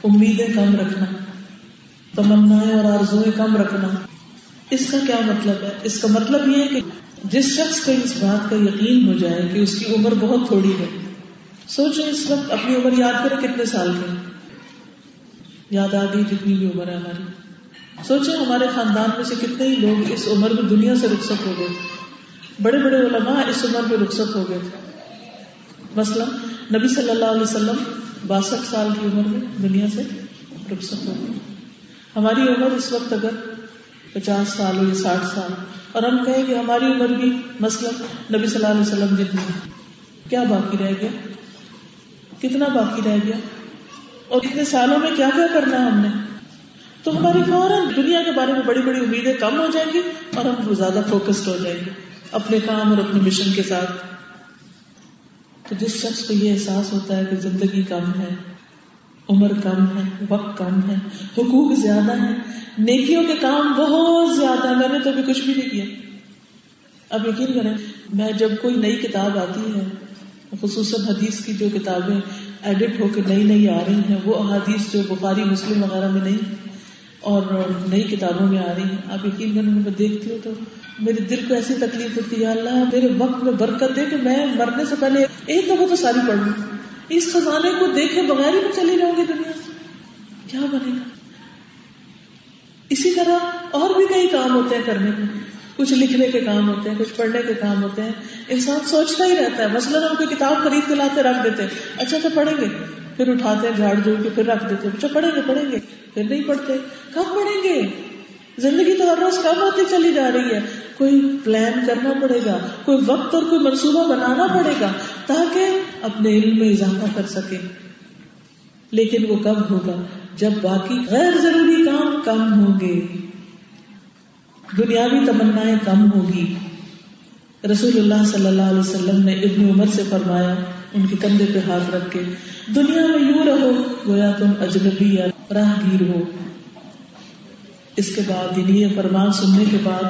امیدیں کم رکھنا۔ تمنا اور آرزویں کم رکھنا۔ اس کا کیا مطلب ہے؟ اس کا مطلب یہ ہے کہ جس شخص کو اس بات کا یقین ہو جائے کہ اس کی عمر بہت تھوڑی ہے، سوچیں اس وقت اپنی عمر یاد کریں کتنے سال کی۔ یاد آ گئی جتنی بھی عمر ہے ہماری۔ سوچیں ہمارے خاندان میں سے کتنے ہی لوگ اس عمر میں دنیا سے رخصت ہو گئے۔ بڑے بڑے علماء اس عمر میں رخصت ہو گئے۔ تھے مثلا نبی صلی اللہ علیہ وسلم باسٹھ سال کی عمر میں دنیا سے رخصت ہو گئی۔ ہماری عمر اس وقت اگر پچاس سال ہو یا ساٹھ سال، اور ہم کہیں کہ ہماری عمر بھی مثلا نبی صلی اللہ علیہ وسلم جتنی کیا باقی رہ گیا؟ کتنا باقی رہ گیا؟ اور اتنے سالوں میں کیا کیا کرنا ہے ہم نے؟ تو ہماری فوراً دنیا کے بارے میں بڑی بڑی امیدیں کم ہو جائیں گی اور ہم زیادہ فوکسڈ ہو جائیں گے۔ اپنے کام اور اپنے مشن کے ساتھ۔ جس شخص کو یہ احساس ہوتا ہے کہ زندگی کم ہے، عمر کم ہے، وقت کم ہے، حقوق زیادہ ہے نیکیوں کے کام بہت زیادہ ہے میں نے تو ابھی کچھ بھی نہیں کیا۔ اب یقین کریں، میں جب کوئی نئی کتاب آتی ہے، خصوصاً حدیث کی جو کتابیں ایڈٹ ہو کے نئی نئی آ رہی ہیں، وہ حدیث جو بخاری، مسلم وغیرہ میں نہیں اور نئی کتابوں میں آ رہی ہیں، آپ یقین کرنے میں دیکھتی ہوں تو میرے دل کو ایسی تکلیف ہوتی ہے اللہ، میرے وقت میں برکت دے کہ میں مرنے سے پہلے ایک دفعہ تو ساری پڑھ لوں۔ اس خزانے کو دیکھے بغیر ہی میں چلی جاؤں گی دنیا۔ سے کیا بنے گا؟ اسی طرح اور بھی کئی کام ہوتے ہیں کرنے کے۔ کچھ لکھنے کے کام ہوتے ہیں، کچھ پڑھنے کے کام ہوتے ہیں۔ انسان سوچتا ہی رہتا ہے۔ مثلاً ہم کوئی کتاب خرید کے لاتے، رکھ دیتے۔ ہیں اچھا تو پڑھیں گے۔ پھر اٹھاتے ہیں، جھاڑ جوڑ کے پھر رکھ دیتے۔ اچھا پڑھیں گے پڑھیں گے۔ پھر نہیں پڑھتے۔ کب پڑھیں گے؟ زندگی تو ہر روز کم ہوتی چلی جا رہی ہے۔ کوئی پلان کرنا پڑے گا، کوئی وقت اور کوئی منصوبہ بنانا پڑے گا تاکہ اپنے علم میں اضافہ کر سکے۔ لیکن وہ کب ہوگا؟ جب باقی غیر ضروری کام کم ہوں گے۔ دنیاوی تمنا کم ہوگی رسول اللہ صلی اللہ علیہ وسلم نے ابن عمر سے فرمایا، ان کے کندھے پہ ہاتھ رکھ کے، دنیا میں یوں رہو، گویا تم اجنبی یا راہ گیر ہو۔ اس کے بعد یہ فرمان سننے کے بعد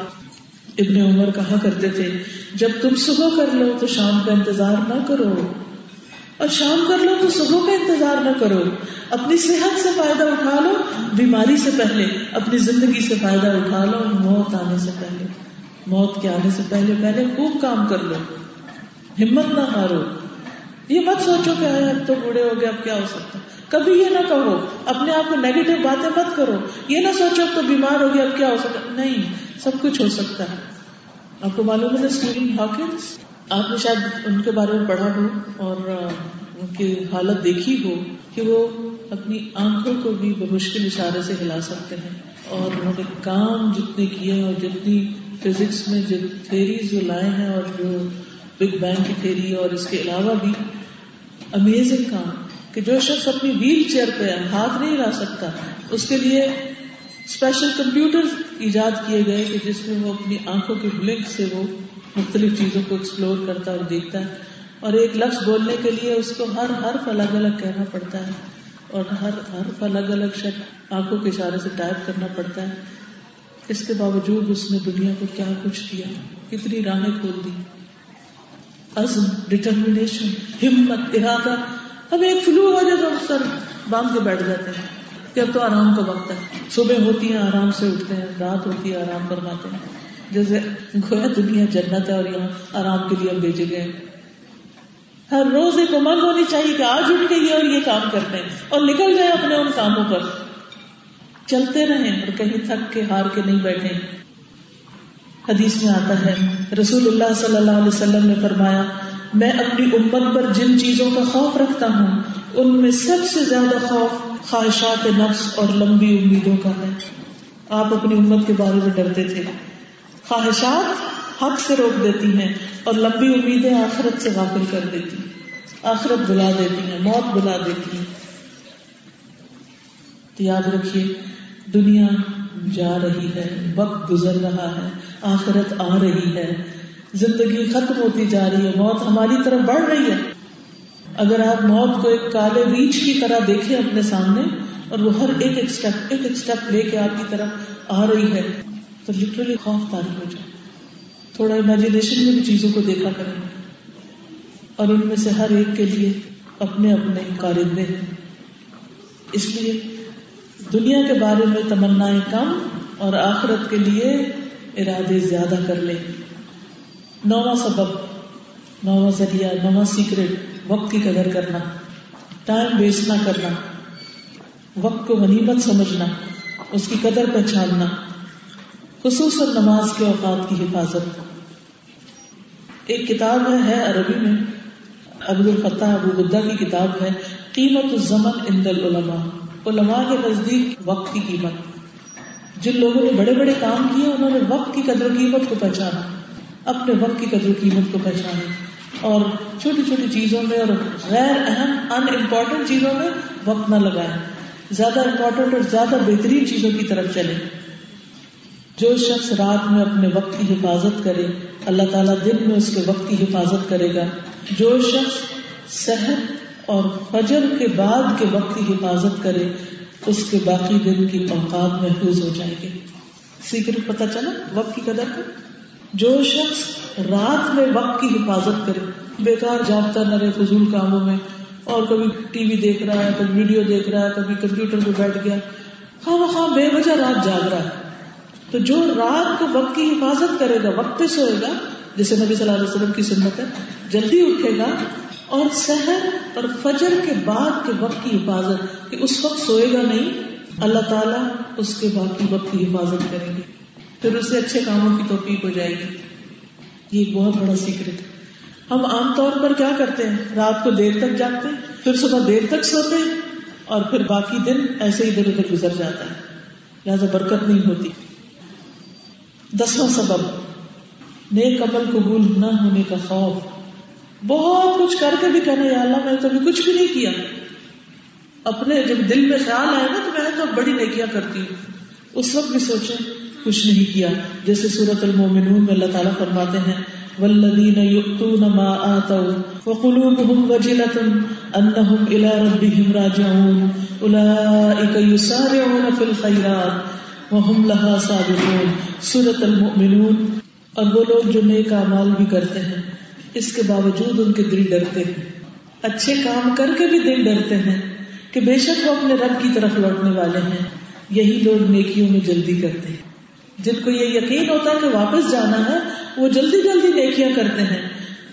ابن عمر کہا کرتے تھے، جب تم صبح کر لو تو شام کا انتظار نہ کرو۔ اور شام کر لو تو صبح کا انتظار نہ کرو۔ اپنی صحت سے فائدہ اٹھا لو، بیماری سے پہلے، اپنی زندگی سے فائدہ اٹھا لو، موت آنے سے پہلے۔ موت کے آنے سے پہلے پہلے خوب کام کر لو۔ ہمت نہ ہارو۔ یہ مت سوچو کہ ہاں، اب تو بوڑھے ہو گئے، اب کیا ہو سکتا؟ کبھی یہ نہ کہو، اپنے آپ کو نیگیٹو باتیں مت کرو۔ یہ نہ سوچو اب تو بیمار ہو گیا، اب کیا ہو سکتا؟ نہیں، سب کچھ ہو سکتا ہے۔ آپ کو معلوم ہے اسٹیون ہاکنس آپ نے شاید ان کے بارے میں پڑھا ہو اور ان کی حالت دیکھی ہو کہ وہ اپنی آنکھوں کو بھی بمشکل اشارے سے ہلا سکتے ہیں۔ اور انہوں نے کام جتنے کیے اور جتنی فزکس میں جو تھیریز جو لائے ہیں اور جو بگ بینگ کی تھیری اور اس کے علاوہ بھی امیزنگ کام کہ جو شخص اپنی ویل چیئر پہ ہاتھ نہیں لا سکتا، اس کے لیے اسپیشل کمپیوٹر ایجاد کیے گئے کہ جس میں وہ اپنی آنکھوں کے بلنک سے وہ مختلف چیزوں کو ایکسپلور کرتا اور دیکھتا ہے۔ اور ایک لفظ بولنے کے لیے اس کو ہر حرف الگ الگ کہنا پڑتا ہے اور ہر حرف الگ الگ شکل آنکھوں کے اشارے سے ٹائپ کرنا پڑتا ہے۔ اس کے باوجود اس نے دنیا کو کیا کچھ کیا؟ کتنی راہیں کھول دی۔ عزم ڈٹرمنیشن ہمت، ارادہ۔ ہمیں ایک فلو ہو جائے تو ہم سر باندھ کے بیٹھ جاتے ہیں۔ کہ اب تو آرام کا وقت ہے۔ صبح ہوتی ہیں، آرام سے اٹھتے ہیں، رات ہوتی ہے، آرام فرماتے ہیں۔ جیسے گویا دنیا جنت ہے اور یہاں آرام کے لیے ہم بھیجے گئے ہر روز ایک امنگ ہونی چاہیے کہ آج اٹھ کے یہ اور یہ کام کرتے ہیں اور نکل جائے اپنے ان کاموں پر۔ چلتے رہیں اور کہیں تھک کے ہار کے نہیں بیٹھے حدیث میں آتا ہے رسول اللہ صلی اللہ علیہ وسلم نے فرمایا، میں اپنی امت پر جن چیزوں کا خوف رکھتا ہوں، ان میں سب سے زیادہ خوف خواہشات نفس اور لمبی امیدوں کا ہے۔ آپ اپنی امت کے بارے میں ڈرتے تھے۔ خواہشات حق سے روک دیتی ہیں اور لمبی امیدیں آخرت سے غافل کر دیتی ہیں۔ آخرت بلا دیتی ہیں، موت بلا دیتی ہیں۔ تو یاد رکھیے، دنیا جا رہی ہے، وقت گزر رہا ہے، آخرت آ رہی ہے، زندگی ختم ہوتی جا رہی ہے، موت ہماری طرف بڑھ رہی ہے۔ اگر آپ موت کو ایک کالے بیچ کی طرح دیکھیں اپنے سامنے، اور وہ ہر ایک ایک اسٹیپ ایک ایک اسٹیپ لے کے آپ کی طرف آ رہی ہے، تو لٹرلی خوف تاری ہو جائے۔ تھوڑا امیجنیشن میں بھی چیزوں کو دیکھا کریں۔ اور ان میں سے ہر ایک کے لیے اپنے اپنے کارندے ہیں اس لیے دنیا کے بارے میں تمنا کم اور آخرت کے لیے ارادے زیادہ کر لیں۔ نواں سبب، نواں ذریعہ، نواں سیکرٹ وقت کی قدر کرنا ٹائم ویسٹ نہ کرنا، وقت کو غنیمت سمجھنا، اس کی قدر پہچاننا، خصوصاً نماز کے اوقات کی حفاظت۔ ایک کتاب ہے عربی میں ابو الفتح ابو گدا کی کتاب ہے، قیمت الزمن اند العلماء۔ علماء کے نزدیک وقت کی قیمت۔ جن لوگوں نے بڑے بڑے کام کیے، انہوں نے وقت کی قدر قیمت کو پہچانا، اپنے وقت کی قدر قیمت کو پہچانے اور چھوٹی چھوٹی چیزوں میں اور غیر اہم ان امپورٹنٹ چیزوں میں وقت نہ لگائے زیادہ امپورٹنٹ اور زیادہ بہترین چیزوں کی طرف چلے جو شخص رات میں اپنے وقت کی حفاظت کرے، اللہ تعالیٰ دن میں اس کے وقت کی حفاظت کرے گا۔ جو شخص صحت اور فجر کے بعد کے وقت کی حفاظت کرے، اس کے باقی دن کی اوقات محفوظ ہو جائے گی۔ سیکرٹ پتا چلا وقت کی قدر کا جو شخص رات میں وقت کی حفاظت کرے، بیکار جاگتا نہ رہے فضول کاموں میں، اور کبھی ٹی وی دیکھ رہا ہے، کبھی ویڈیو دیکھ رہا ہے، کبھی کمپیوٹر پہ بیٹھ گیا، خواہ خواہ بے وجہ رات جاگ رہا ہے۔ تو جو رات کو وقت کی حفاظت کرے گا، وقت پہ سوئے گا، جیسے نبی صلی اللہ علیہ وسلم کی سنت ہے، جلدی اٹھے گا اور سحر اور فجر کے بعد کے وقت کی حفاظت کہ اس وقت سوئے گا نہیں، اللہ تعالیٰ اس کے باقی وقت کی حفاظت کریں گے۔ پھر اسے اچھے کاموں کی توفیق ہو جائے گی۔ یہ ایک بہت بڑا سیکرٹ ہے۔ ہم عام طور پر کیا کرتے ہیں؟ رات کو دیر تک جاگتے ہیں، پھر صبح دیر تک سوتے ہیں اور پھر باقی دن ایسے ادھر ادھر گزر جاتا ہے۔ لہٰذا برکت نہیں ہوتی۔ دسواں سبب، نیک عمل قبول نہ ہونے کا خوف۔ بہت کچھ کر کے بھی کہنا، یا اللہ، میں نے تو کچھ بھی نہیں کیا۔ اپنے جب دل میں خیال آئے نا، تو میں نے تو بڑی نیکیاں کرتی ہوں۔ اس وقت بھی سوچیں کچھ نہیں کیا۔ جیسے سورت المومنون میں اللہ تعالیٰ فرماتے ہیں والذین یؤتون ما آتوا وقلوبهم وجلة انہم الى ربهم راجعون۔ اولئک یسارعون فی الخیرات وهم لها سابقون۔ سورت المؤمنون، اور وہ لوگ جو نیک اعمال بھی کرتے ہیں۔ اس کے باوجود ان کے دل ڈرتے ہیں۔ اچھے کام کر کے بھی دل ڈرتے ہیں کہ بے شک وہ اپنے رب کی طرف لوٹنے والے ہیں۔ یہی لوگ نیکیوں میں جلدی کرتے ہیں۔ جن کو یہ یقین ہوتا ہے کہ واپس جانا ہے، وہ جلدی جلدی نیکیاں کرتے ہیں۔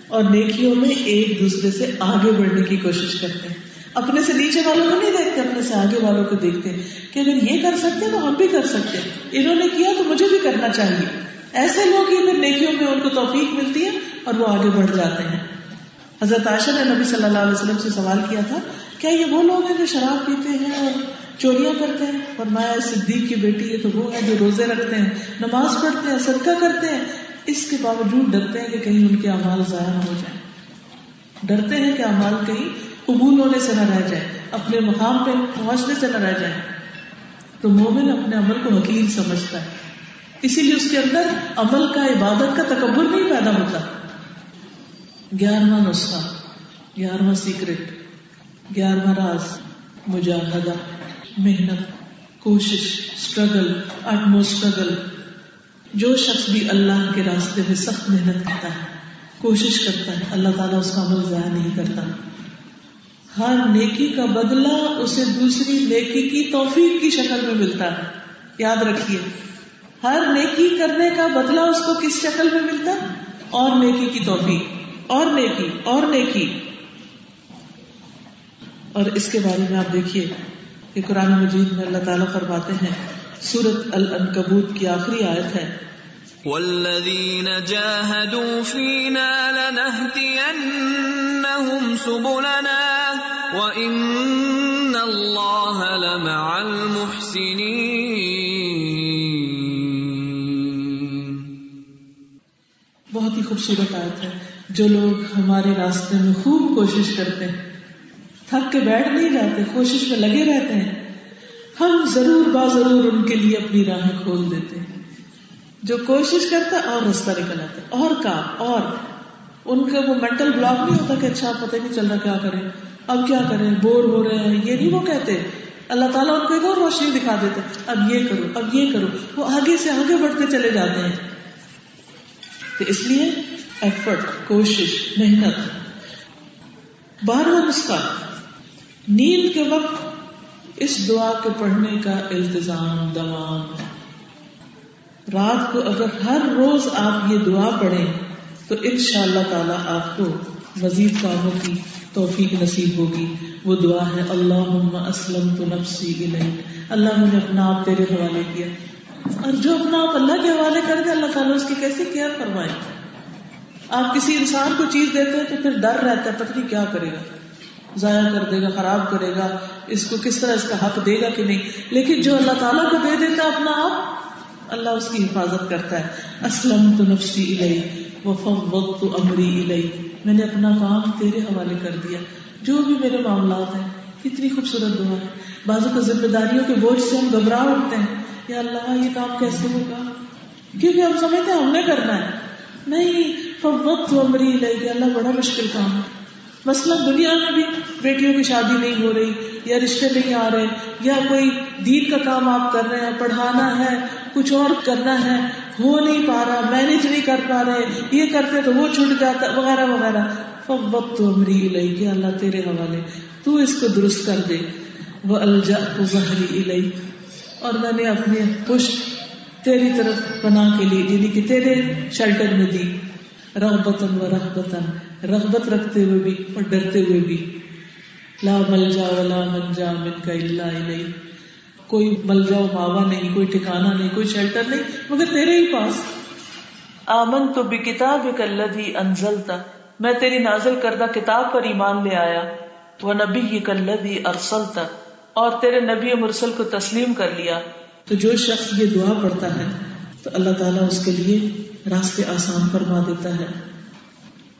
اور نیکیوں میں ایک دوسرے سے آگے بڑھنے کی کوشش کرتے ہیں۔ اپنے سے نیچے والوں کو نہیں دیکھتے، اپنے سے آگے والوں کو دیکھتے ہیں کہ اگر یہ کر سکتے ہیں تو ہم بھی کر سکتے ہیں۔ انہوں نے کیا تو مجھے بھی کرنا چاہیے۔ ایسے لوگ ہی پھر نیکیوں میں ان کو توفیق ملتی ہے اور وہ آگے بڑھ جاتے ہیں۔ حضرت عائشہ نے نبی صلی اللہ علیہ وسلم سے سوال کیا تھا، کیا یہ وہ لوگ ہیں جو شراب پیتے ہیں اور چوریاں کرتے ہیں؟ اور مایا صدیق کی بیٹی ہے تو وہ ہے جو روزے رکھتے ہیں، نماز پڑھتے ہیں، صدقہ کرتے ہیں۔ اس کے باوجود ڈرتے ہیں کہ کہیں ان کے امال ضائع نہ ہو جائیں۔ ڈرتے ہیں کہ امال کہیں قبول ہونے سے نہ رہ جائے اپنے مقام پہ پہنچنے سے نہ رہ جائے تو مومن اپنے عمل کو حقیق سمجھتا ہے۔ اسی لیے اس کے اندر عمل کا عبادت کا تکبر نہیں پیدا ہوتا۔ گیارہواں نسخہ، گیارہواں سیکرٹ، گیارہواں راز، مجاہدہ، محنت، کوشش اسٹرگل اٹمو اسٹرگل جو شخص بھی اللہ کے راستے میں سخت محنت کرتا ہے، کوشش کرتا ہے، اللہ تعالیٰ اس کا عمل ضائع نہیں کرتا۔ ہر نیکی کا بدلہ اسے دوسری نیکی کی توفیق کی شکل میں ملتا ہے۔ یاد رکھیے ہر نیکی کرنے کا بدلہ اس کو کس شکل میں ملتا اور نیکی کی توفیق، اور نیکی اور نیکی۔ اور اس کے بارے میں آپ دیکھیے کہ قرآن مجید میں اللہ تعالیٰ فرماتے ہیں، سورت العنکبوت کی آخری آیت ہے۔ والذین جاہدوا فینا لنہدینہم سبلنا وإن اللہ لمع المحسنین۔ خوبصورت آیت ہے۔ جو لوگ ہمارے راستے میں خوب کوشش کرتے ہیں، تھک کے بیٹھ نہیں جاتے، کوشش میں لگے رہتے ہیں، ہم ضرور با ضرور ان کے لیے اپنی راہیں کھول دیتے ہیں۔ جو کوشش کرتا ہے، اور رستہ نکل آتا ہے۔ اور کا اور۔ ان کا وہ مینٹل بلاک نہیں ہوتا کہ اچھا پتہ نہیں چل رہا کیا کریں۔ اب کیا کریں؟ بور ہو رہے ہیں۔ یہ نہیں وہ کہتے۔ اللہ تعالیٰ ان کو ایک اور روشنی دکھا دیتے اب یہ کرو، اب یہ کرو۔ وہ آگے سے آگے بڑھتے چلے جاتے ہیں۔ تو اس لیے ایفرٹ کوشش محنت بارہواں نسخہ، نیند کے وقت اس دعا کے پڑھنے کا التظام دوام۔ رات کو اگر ہر روز آپ یہ دعا پڑھیں، تو ان شاء اللہ تعالی آپ کو مزید کاموں کی توفیق نصیب ہوگی۔ وہ دعا ہے اللہ اسلم تو نفسی اللہ نے اپنا آپ تیرے حوالے کیا۔ اور جو اپنا آپ اللہ کے حوالے کر دے اللہ تعالیٰ اس کی کیسے کیئر کروائے آپ کسی انسان کو چیز دیتے ہیں تو پھر ڈر رہتا ہے، پتہ نہیں کیا کرے گا۔ ضائع کر دے گا، خراب کرے گا۔ اس کو کس طرح اس کا حق دے گا کہ نہیں؟ لیکن جو اللہ تعالیٰ کو دے دیتا اپنا آپ، اللہ اس کی حفاظت کرتا ہے۔ اسلم تو نفسی وقت امری میں نے اپنا کام تیرے حوالے کر دیا۔ جو بھی میرے معاملات ہیں، کتنی خوبصورت دعا ہے۔ بازو کا ذمہ داریوں کے بوجھ سے ہم گھبرا اٹھتے ہیں۔ یا اللہ، یہ کام کیسے ہوگا؟ کیونکہ ہم سمجھتے ہیں ہم نے کرنا ہے۔ نہیں، فوت امری لئی اللہ، بڑا مشکل کام ہے۔ مثلاً دنیا میں بھی بیٹیوں کی شادی نہیں ہو رہی، یا رشتے نہیں آ رہے، یا کوئی دین کا کام آپ کر رہے ہیں، پڑھانا ہے، کچھ اور کرنا ہے، ہو نہیں پا رہا مینج نہیں کر پا رہے، یہ کرتے تو وہ چھوٹ جاتا، وغیرہ وغیرہ۔ وقت امری الہی کہ اللہ تیرے حوالے۔ تو اس کو درست کر دے۔ وہ الجا ظہری الہی اور میں نے اپنے پشت تیری طرف بنا کے لیے یعنی کہ تیرے شیلٹر میں دی۔ رغبتن و رغبتن رغبت رکھتے ہوئے بھی اور ڈرتے ہوئے بھی۔ لا مل جا ولا من جا من کا اللہ علیہ کوئی مل جاؤ ماوا نہیں، کوئی ٹھکانا نہیں، کوئی شیلٹر نہیں، مگر تیرے ہی پاس۔ آمن تو بھی کتاب کلدی انزلتا میں تیری نازل کردہ کتاب پر ایمان لے آیا۔ وہ نبی ہی کلدی ارسلتا اور تیرے نبی مرسل کو تسلیم کر لیا۔ تو جو شخص یہ دعا پڑھتا ہے، تو اللہ تعالیٰ اس کے لیے راستے آسان فرما دیتا ہے۔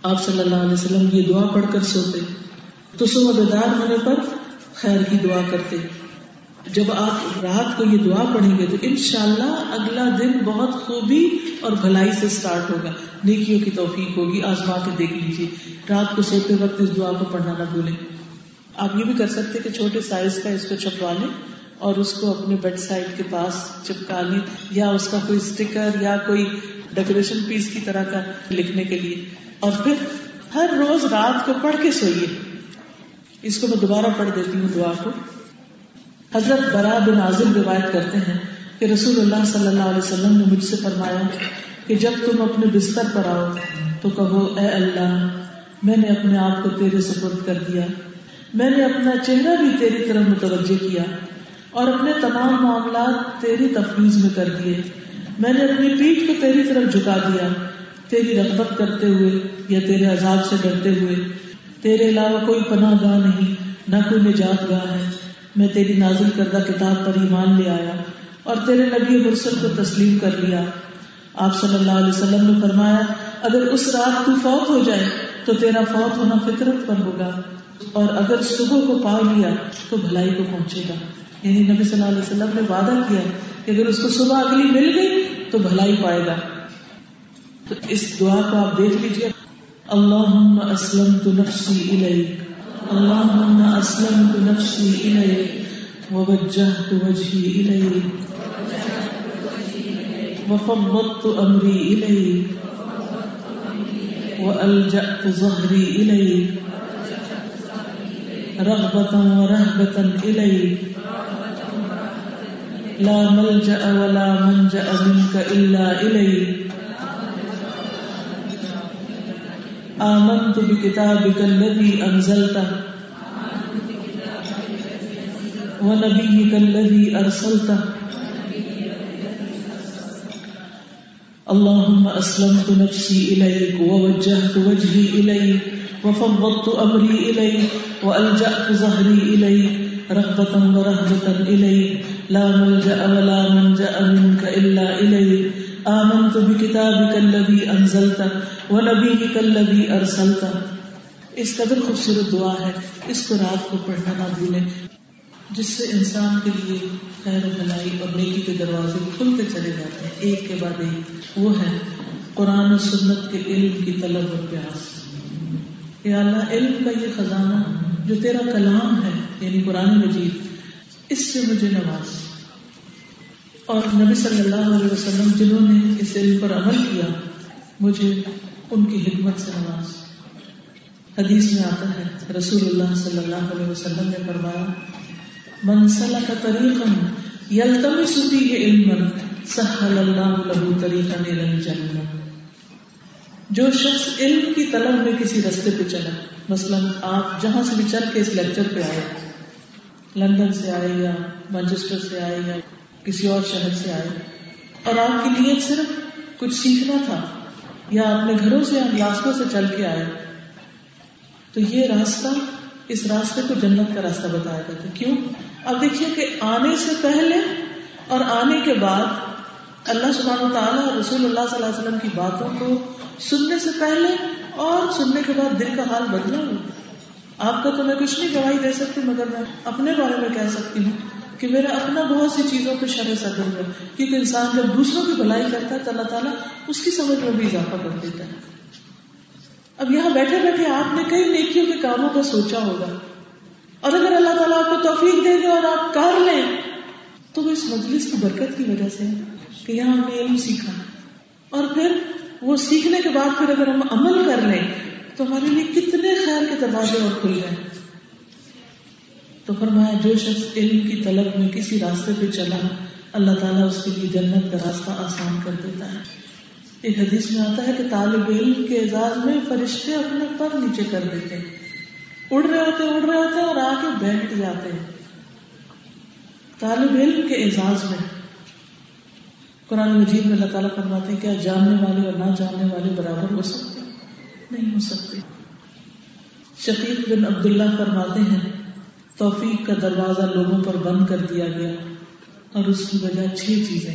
آپ صلی اللہ علیہ وسلم یہ دعا پڑھ کر سوتے۔ تو صبح بیدار ہونے پر خیر کی دعا کرتے۔ جب آپ رات کو یہ دعا پڑھیں گے، تو انشاءاللہ اگلا دن بہت خوبی اور بھلائی سے اسٹارٹ ہوگا۔ نیکیوں کی توفیق ہوگی، آزما کے دیکھ لیجیے رات کو سوتے وقت اس دعا کو پڑھنا نہ بھولیں۔ آپ یہ بھی کر سکتے کہ چھوٹے سائز کا اس کو چھپوا لیں اور اس کو اپنے بیڈ سائڈ کے پاس چپکا لیں یا اس کا کوئی اسٹیکر یا کوئی ڈیکوریشن پیس کی طرح کا لکھنے کے لیے اور پھر ہر روز رات کو پڑھ کے سوئیے۔ اس کو میں دوبارہ پڑھ دیتی ہوں دعا کو۔ حضرت برا بن عازم روایت کرتے ہیں کہ رسول اللہ صلی اللہ علیہ وسلم نے مجھ سے فرمایا کہ جب تم اپنے بستر پر آؤ تو کہو، اے اللہ، میں نے اپنے آپ کو تیرے سپرد کر دیا۔ میں نے اپنا چہرہ بھی تیری طرف متوجہ کیا اور اپنے تمام معاملات تیری تفویض میں کر دیے۔ میں نے اپنی پیٹھ کو تیری طرف جھکا دیا۔ تیری رغبت کرتے ہوئے یا تیرے عذاب سے ڈرتے ہوئے۔ تیرے علاوہ کوئی پناہ گاہ نہیں، نہ کوئی نجات گاہ ہے۔ میں تیری نازل کردہ کتاب پر ایمان لے آیا اور تیرے نبی مرسل کو تسلیم کر لیا۔ آپ صلی اللہ علیہ وسلم نے فرمایا، اگر اس رات تو فوت ہو جائے تو تیرا فوت ہونا فطرت پر ہوگا۔ اور اگر صبح کو پا لیا تو بھلائی کو پہنچے گا۔ یعنی نبی صلی اللہ علیہ وسلم نے وعدہ کیا کہ اگر اس کو صبح اگلی مل گئی تو بھلائی پائے گا۔ تو اس دعا کو آپ دیکھ لیجیے اللہ اسلم تو نفسی الیک۔ اللہ اسلم تو نفسی الیک۔ وجہ تو وجہی الیک۔ وفوضت امری الیک۔ وألجأت ظهري إليك رغبة ورهبة إليك. لا ملجأ ولا منجأ منك إلا إليك. آمنت بكتابك الذي أنزلته. ونبيك الذي أرسلته. اللهم أسلمت نفسي إليك ووجهت وجهي إليك وفوضت أمري إليك وألجأت ظهري إليك رغبة ورهبة إليك. لا ملجأ ولا منجأ منك إلا إليك. آمنت بكتابك الذي أنزلت ونبيك الذي أرسلت. اس قدر خوبصورت دعا ہے. اس کو رات کو پڑھنا نہ بھولیں جس سے انسان کے لیے خیر و بھلائی اور نیکی کے دروازے کھلتے چلے جاتے ہیں۔ ایک کے بعد ایک۔ وہ ہے قرآن و سنت کے علم کی طلب اور پیاس۔ یا اللہ، علم کا یہ خزانہ جو تیرا کلام ہے یعنی قرآن مجید، اس سے مجھے نواز۔ اور نبی صلی اللہ علیہ وسلم جنہوں نے اس علم پر عمل کیا، مجھے ان کی حکمت سے نواز۔ حدیث میں آتا ہے، رسول اللہ صلی اللہ علیہ وسلم نے فرمایا منسلہ کا طریقہ یلتمس فیہ علما سہل اللہ له طریقا الى الجنہ۔ جو شخص علم کی طلب میں کسی رستے پہ چلا، مثلا آپ جہاں سے بھی چل کے اس لیکچر پہ آئے، لندن سے آئے یا مانچسٹر سے آئے یا کسی اور شہر سے آئے، اور آپ کی نیت صرف کچھ سیکھنا تھا یا اپنے گھروں سے یا راستوں سے چل کے آئے، تو یہ راستہ اس راستے کو جنت کا راستہ بتایا جاتا ہے۔ کیوں؟ اب دیکھیے کہ آنے سے پہلے اور آنے کے بعد اللہ سبحانہ تعالیٰ اور رسول اللہ صلی اللہ علیہ وسلم کی باتوں کو سننے سے پہلے اور سننے کے بعد دل کا حال بدلا ہو آپ کا تو میں کچھ نہیں گواہی دے سکتی، مگر میں اپنے بارے میں کہہ سکتی ہوں کہ میرا اپنا بہت سی چیزوں پہ شرح صدر ہے کیونکہ انسان جب دوسروں کی بھلائی کرتا ہے تو اللہ تعالیٰ اس کی سمجھ میں بھی اضافہ کر دیتا ہے۔ اب یہاں بیٹھے بیٹھے آپ نے کئی نیکیوں کے کاموں کا سوچا ہوگا۔ اور اگر اللہ تعالیٰ آپ کو توفیق دے دے اور آپ کر لیں، تو وہ اس مجلس کی برکت کی وجہ سے کہ یہاں ہم نے علم سیکھا۔ اور پھر وہ سیکھنے کے بعد پھر اگر ہم عمل کر لیں، تو ہمارے لیے کتنے خیر کے دروازے اور کھل گئے۔ تو فرمایا، جو شخص علم کی طلب میں کسی راستے پہ چلا، اللہ تعالیٰ اس کے لیے جنت کا راستہ آسان کر دیتا ہے۔ ایک حدیث میں آتا ہے کہ طالب علم کے اعزاز میں فرشتے اپنے پر نیچے کر دیتے ہیں۔ اڑ رہے ہوتے اڑ رہے ہوتے اور آ کے بیٹھ جاتے ہیں۔ طالب علم کے اعزاز میں۔ قرآن مجید میں اللہ تعالیٰ فرماتے ہیں، کیا جاننے والے اور نہ جاننے والے برابر ہو سکتے نہیں ہو سکتے۔ شفیق بن عبداللہ فرماتے ہیں، توفیق کا دروازہ لوگوں پر بند کر دیا گیا اور اس کی وجہ چھ چیزیں،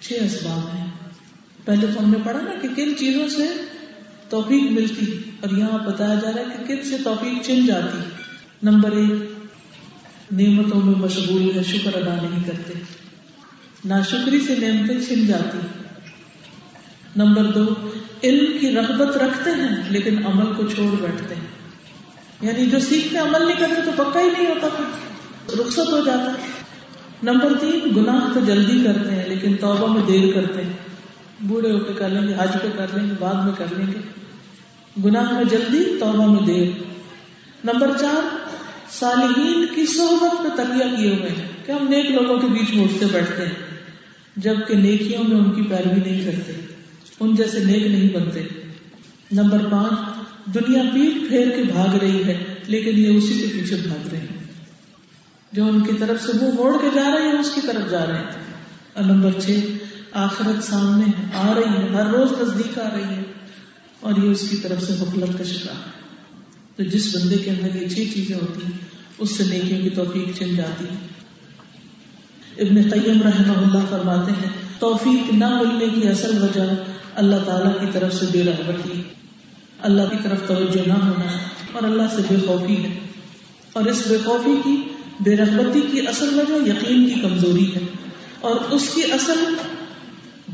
چھ اسباب ہیں۔ پہلے تو ہم نے پڑھا نا کہ کن چیزوں سے توفیق ملتی اور یہاں بتایا جا رہا ہے کہ کن سے توفیق چن جاتی نمبر ایک، نعمتوں میں مشغول ہے شکر ادا نہیں کرتے۔ ناشکری سے نعمتیں چھن جاتی نمبر دو، علم کی رغبت رکھتے ہیں، لیکن عمل کو چھوڑ بیٹھتے ہیں۔ یعنی جو سیکھتے عمل نہیں کرتے تو پکا ہی نہیں ہوتا پھر۔ رخصت ہو جاتا ہے۔ نمبر تین، گناہ تو جلدی کرتے ہیں، لیکن توبہ میں دیر کرتے ہیں۔ بوڑھے ہو کے کر لیں گے، حج پہ کر لیں گے، بعد میں کر لیں گے۔ گناہ میں جلدی توبہ میں دیر۔ نمبر چار، صالحین کی صحبت پہ تکیہ کیے ہوئے ہیں۔ کہ ہم نیک لوگوں کے بیچ میں اٹھتے بیٹھتے ہیں؟ جبکہ نیکیوں میں ان کی پیروی نہیں کرتے، ان جیسے نیک نہیں بنتے۔ نمبر پانچ، دنیا پیٹ پھیر کے بھاگ رہی ہے، لیکن یہ اسی کے پیچھے بھاگ رہے ہیں جو ان کی طرف سے منہ موڑ کے جا رہے ہیں اس کی طرف جا رہے ہیں۔ اور نمبر چھ آخرت سامنے آ رہی ہے ہر روز نزدیک آ رہی ہے اور یہ اس کی طرف سے غفلت کا شکار ہے۔ تو جس بندے کے اندر یہ چھ چیزیں ہوتی ہیں، اس سے نیکیوں کی توفیق چل جاتی ہے۔ ابن قیم رحمہ اللہ فرماتے ہیں، توفیق نہ ملنے کی اصل وجہ اللہ تعالیٰ کی طرف سے بے رغبتی اللہ کی طرف توجہ نہ ہونا اور اللہ سے بے خوفی ہے۔ اور اس بے خوفی کی، بے رغبتی کی اصل وجہ یقین کی کمزوری ہے۔ اور اس کی اصل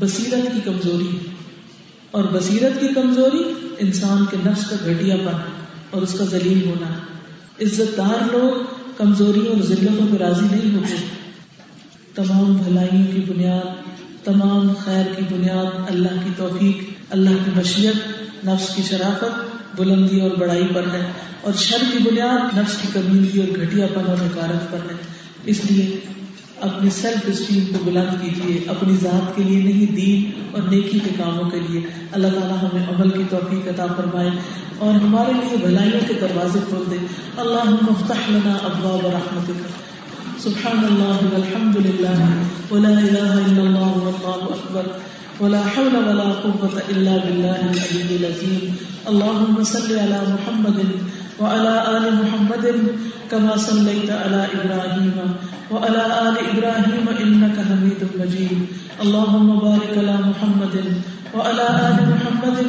بصیرت کی کمزوری اور بصیرت کی کمزوری انسان کے نفس کا گھٹیا پن اور اس کا ذلیل ہونا۔ عزت دار لوگ کمزوریوں اور ذلتوں پہ راضی نہیں ہوتے۔ تمام بھلائیوں کی بنیاد، تمام خیر کی بنیاد، اللہ کی توفیق، اللہ کی مشیت، نفس کی شرافت، بلندی اور بڑائی پر ہے۔ اور شر کی بنیاد، نفس کی کمیونٹی اور گھٹیا پن اور حکارت پر ہے۔ اس لیے اپنی سیلف اسٹیم کو بلند کیجیے، اپنی ذات کے لیے نہیں، دین اور نیکی کے کاموں کے لیے۔ اللہ تعالیٰ ہمیں عمل کی توفیق عطا فرمائے اور ہمارے لیے بھلائیوں کے دروازے کھول دے۔ اللہ مفتح لنا ابواب رحمتك سبحان اللہ والحمد للہ ولا الہ الا اللہ واللہ اکبر۔ ولا حول ولا قوة الا بالله العلي العظيم اللهم صل على محمد۔ وعلى آل محمد كما صليت على إبراهيم وعلى آل إبراهيم إنك حميد مجيد. اللهم بارك على محمد وعلى آل محمد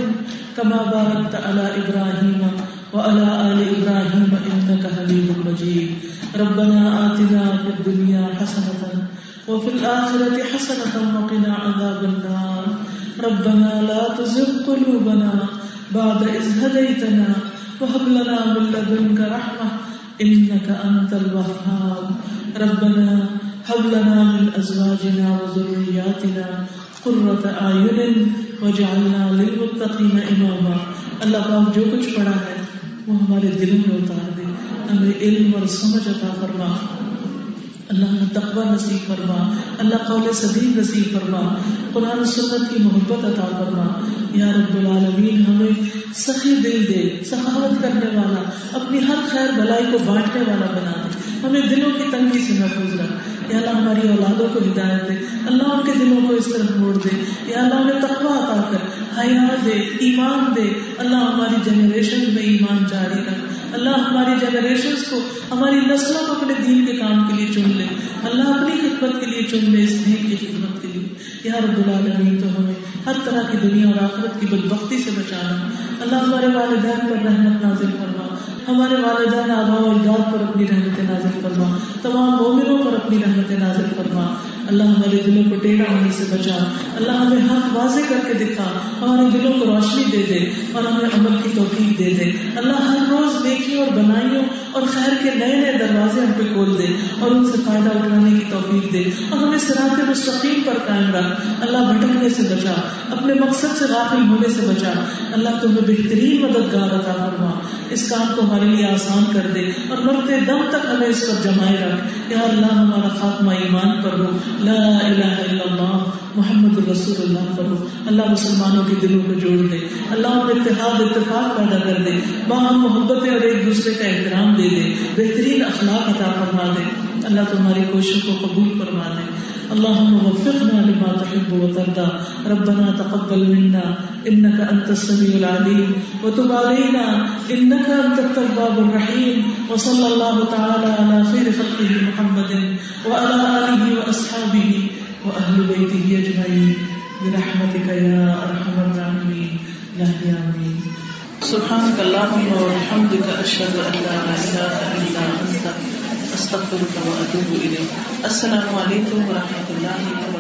كما باركت على إبراهيم وعلى آل إبراهيم إنك حميد مجيد. ربنا آتنا في الدنيا حسنة وفي الآخرة حسنة وقنا عذاب النار. ربنا لا تزغ قلوبنا بعد إذ هديتنا وهب لنا من لدنك رحمة إنك أنت الوهاب. ربنا هب لنا من أزواجنا وذرياتنا قرة أعين واجعلنا للمتقين إماما. اللہ پاک جو کچھ پڑھا ہے وہ ہمارے دلوں میں اتار دے. ہمیں علم اور سمجھ عطا فرما. اللہ ہمیں تقوی نصیب فرما، اللہ قول سدید نصیب فرما، قرآن سنت کی محبت عطا فرما۔ یا رب العالمین، ہمیں سخی دل دے، سخاوت کرنے والا، اپنی ہر خیر بلائی کو بانٹنے والا بنا دے۔ ہمیں دلوں کی تنگی سے محفوظ رکھ۔ یا اللہ ہماری اولادوں کو ہدایت دے، اللہ ان کے دلوں کو اس طرح موڑ دے۔ یا اللہ انہیں تقوا عطا کر، حیا دے، ایمان دے۔ اللہ ہماری جنریشن میں ایمان جاری رکھ۔ اللہ ہماری جنریشن کو، ہماری نسلوں کو اپنے دین کے کام کے لیے چن لے۔ اللہ اپنی خدمت کے لیے چن لے، اس دین کی خدمت کے لیے۔ یا رب العالمین تو ہمیں ہر طرح کی دنیا اور آخرت کی بدبختی سے بچانا اللہ ہمارے والدین پر رحمت نازل فرما۔ ہمارے والدین آبا و اجداد پر اپنی رحمت نازل فرما۔ تمام مومنوں پر اپنی رحمت نازل فرما اللہ ہمارے دلوں کو ٹیڑھا ہونے سے بچا۔ اللہ ہمیں حق واضح کر کے دکھا۔ ہمارے دلوں کو روشنی دے دے اور ہمیں عمل کی توفیق دے دے۔ اللہ ہر روز نیکی اور بنائیوں اور خیر کے نئے نئے دروازے ہم پہ کھول دے اور ان سے فائدہ اٹھانے کی توفیق دے۔ اور ہمیں سراط مستقیم پر قائم رکھ۔ اللہ بھٹکنے سے بچا، اپنے مقصد سے غافل ہونے سے بچا۔ اللہ تمہیں بہترین مددگار عطا فرما۔ اس کام کو ہمارے لیے آسان کر دے اور مرتے دم تک ہمیں اس پر جمائے رکھ۔ یا اللہ، ہمارا خاتمہ ایمان پر ہو۔ لا الہ الا اللہ محمد رسول اللہ فرو اللہ مسلمانوں کے دلوں کو جوڑ دے، اللہ ہم اتحاد، اتفاق پیدا کر دے، باہم محبت اور ایک دوسرے کا احترام دے دے، بہترین اخلاق عطا فرما دے۔ اللہ تمہاری کوششوں کو قبول فرما دے اللهم وفقنا لما تحب وترضى ربنا تقبل منا انك انت السميع العليم وتب علينا انك انت التواب الرحيم وصلى الله تعالى على خير خلقه محمد وعلى اله واصحابه واهل بيته اجمعين برحمتك يا ارحم الراحمين لا امين سبحانك اللهم وبحمدك اشهد ان لا اله الا انت۔ استغفرك واتوب اليك السلام علیکم و رحمۃ اللہ وبرکاتہ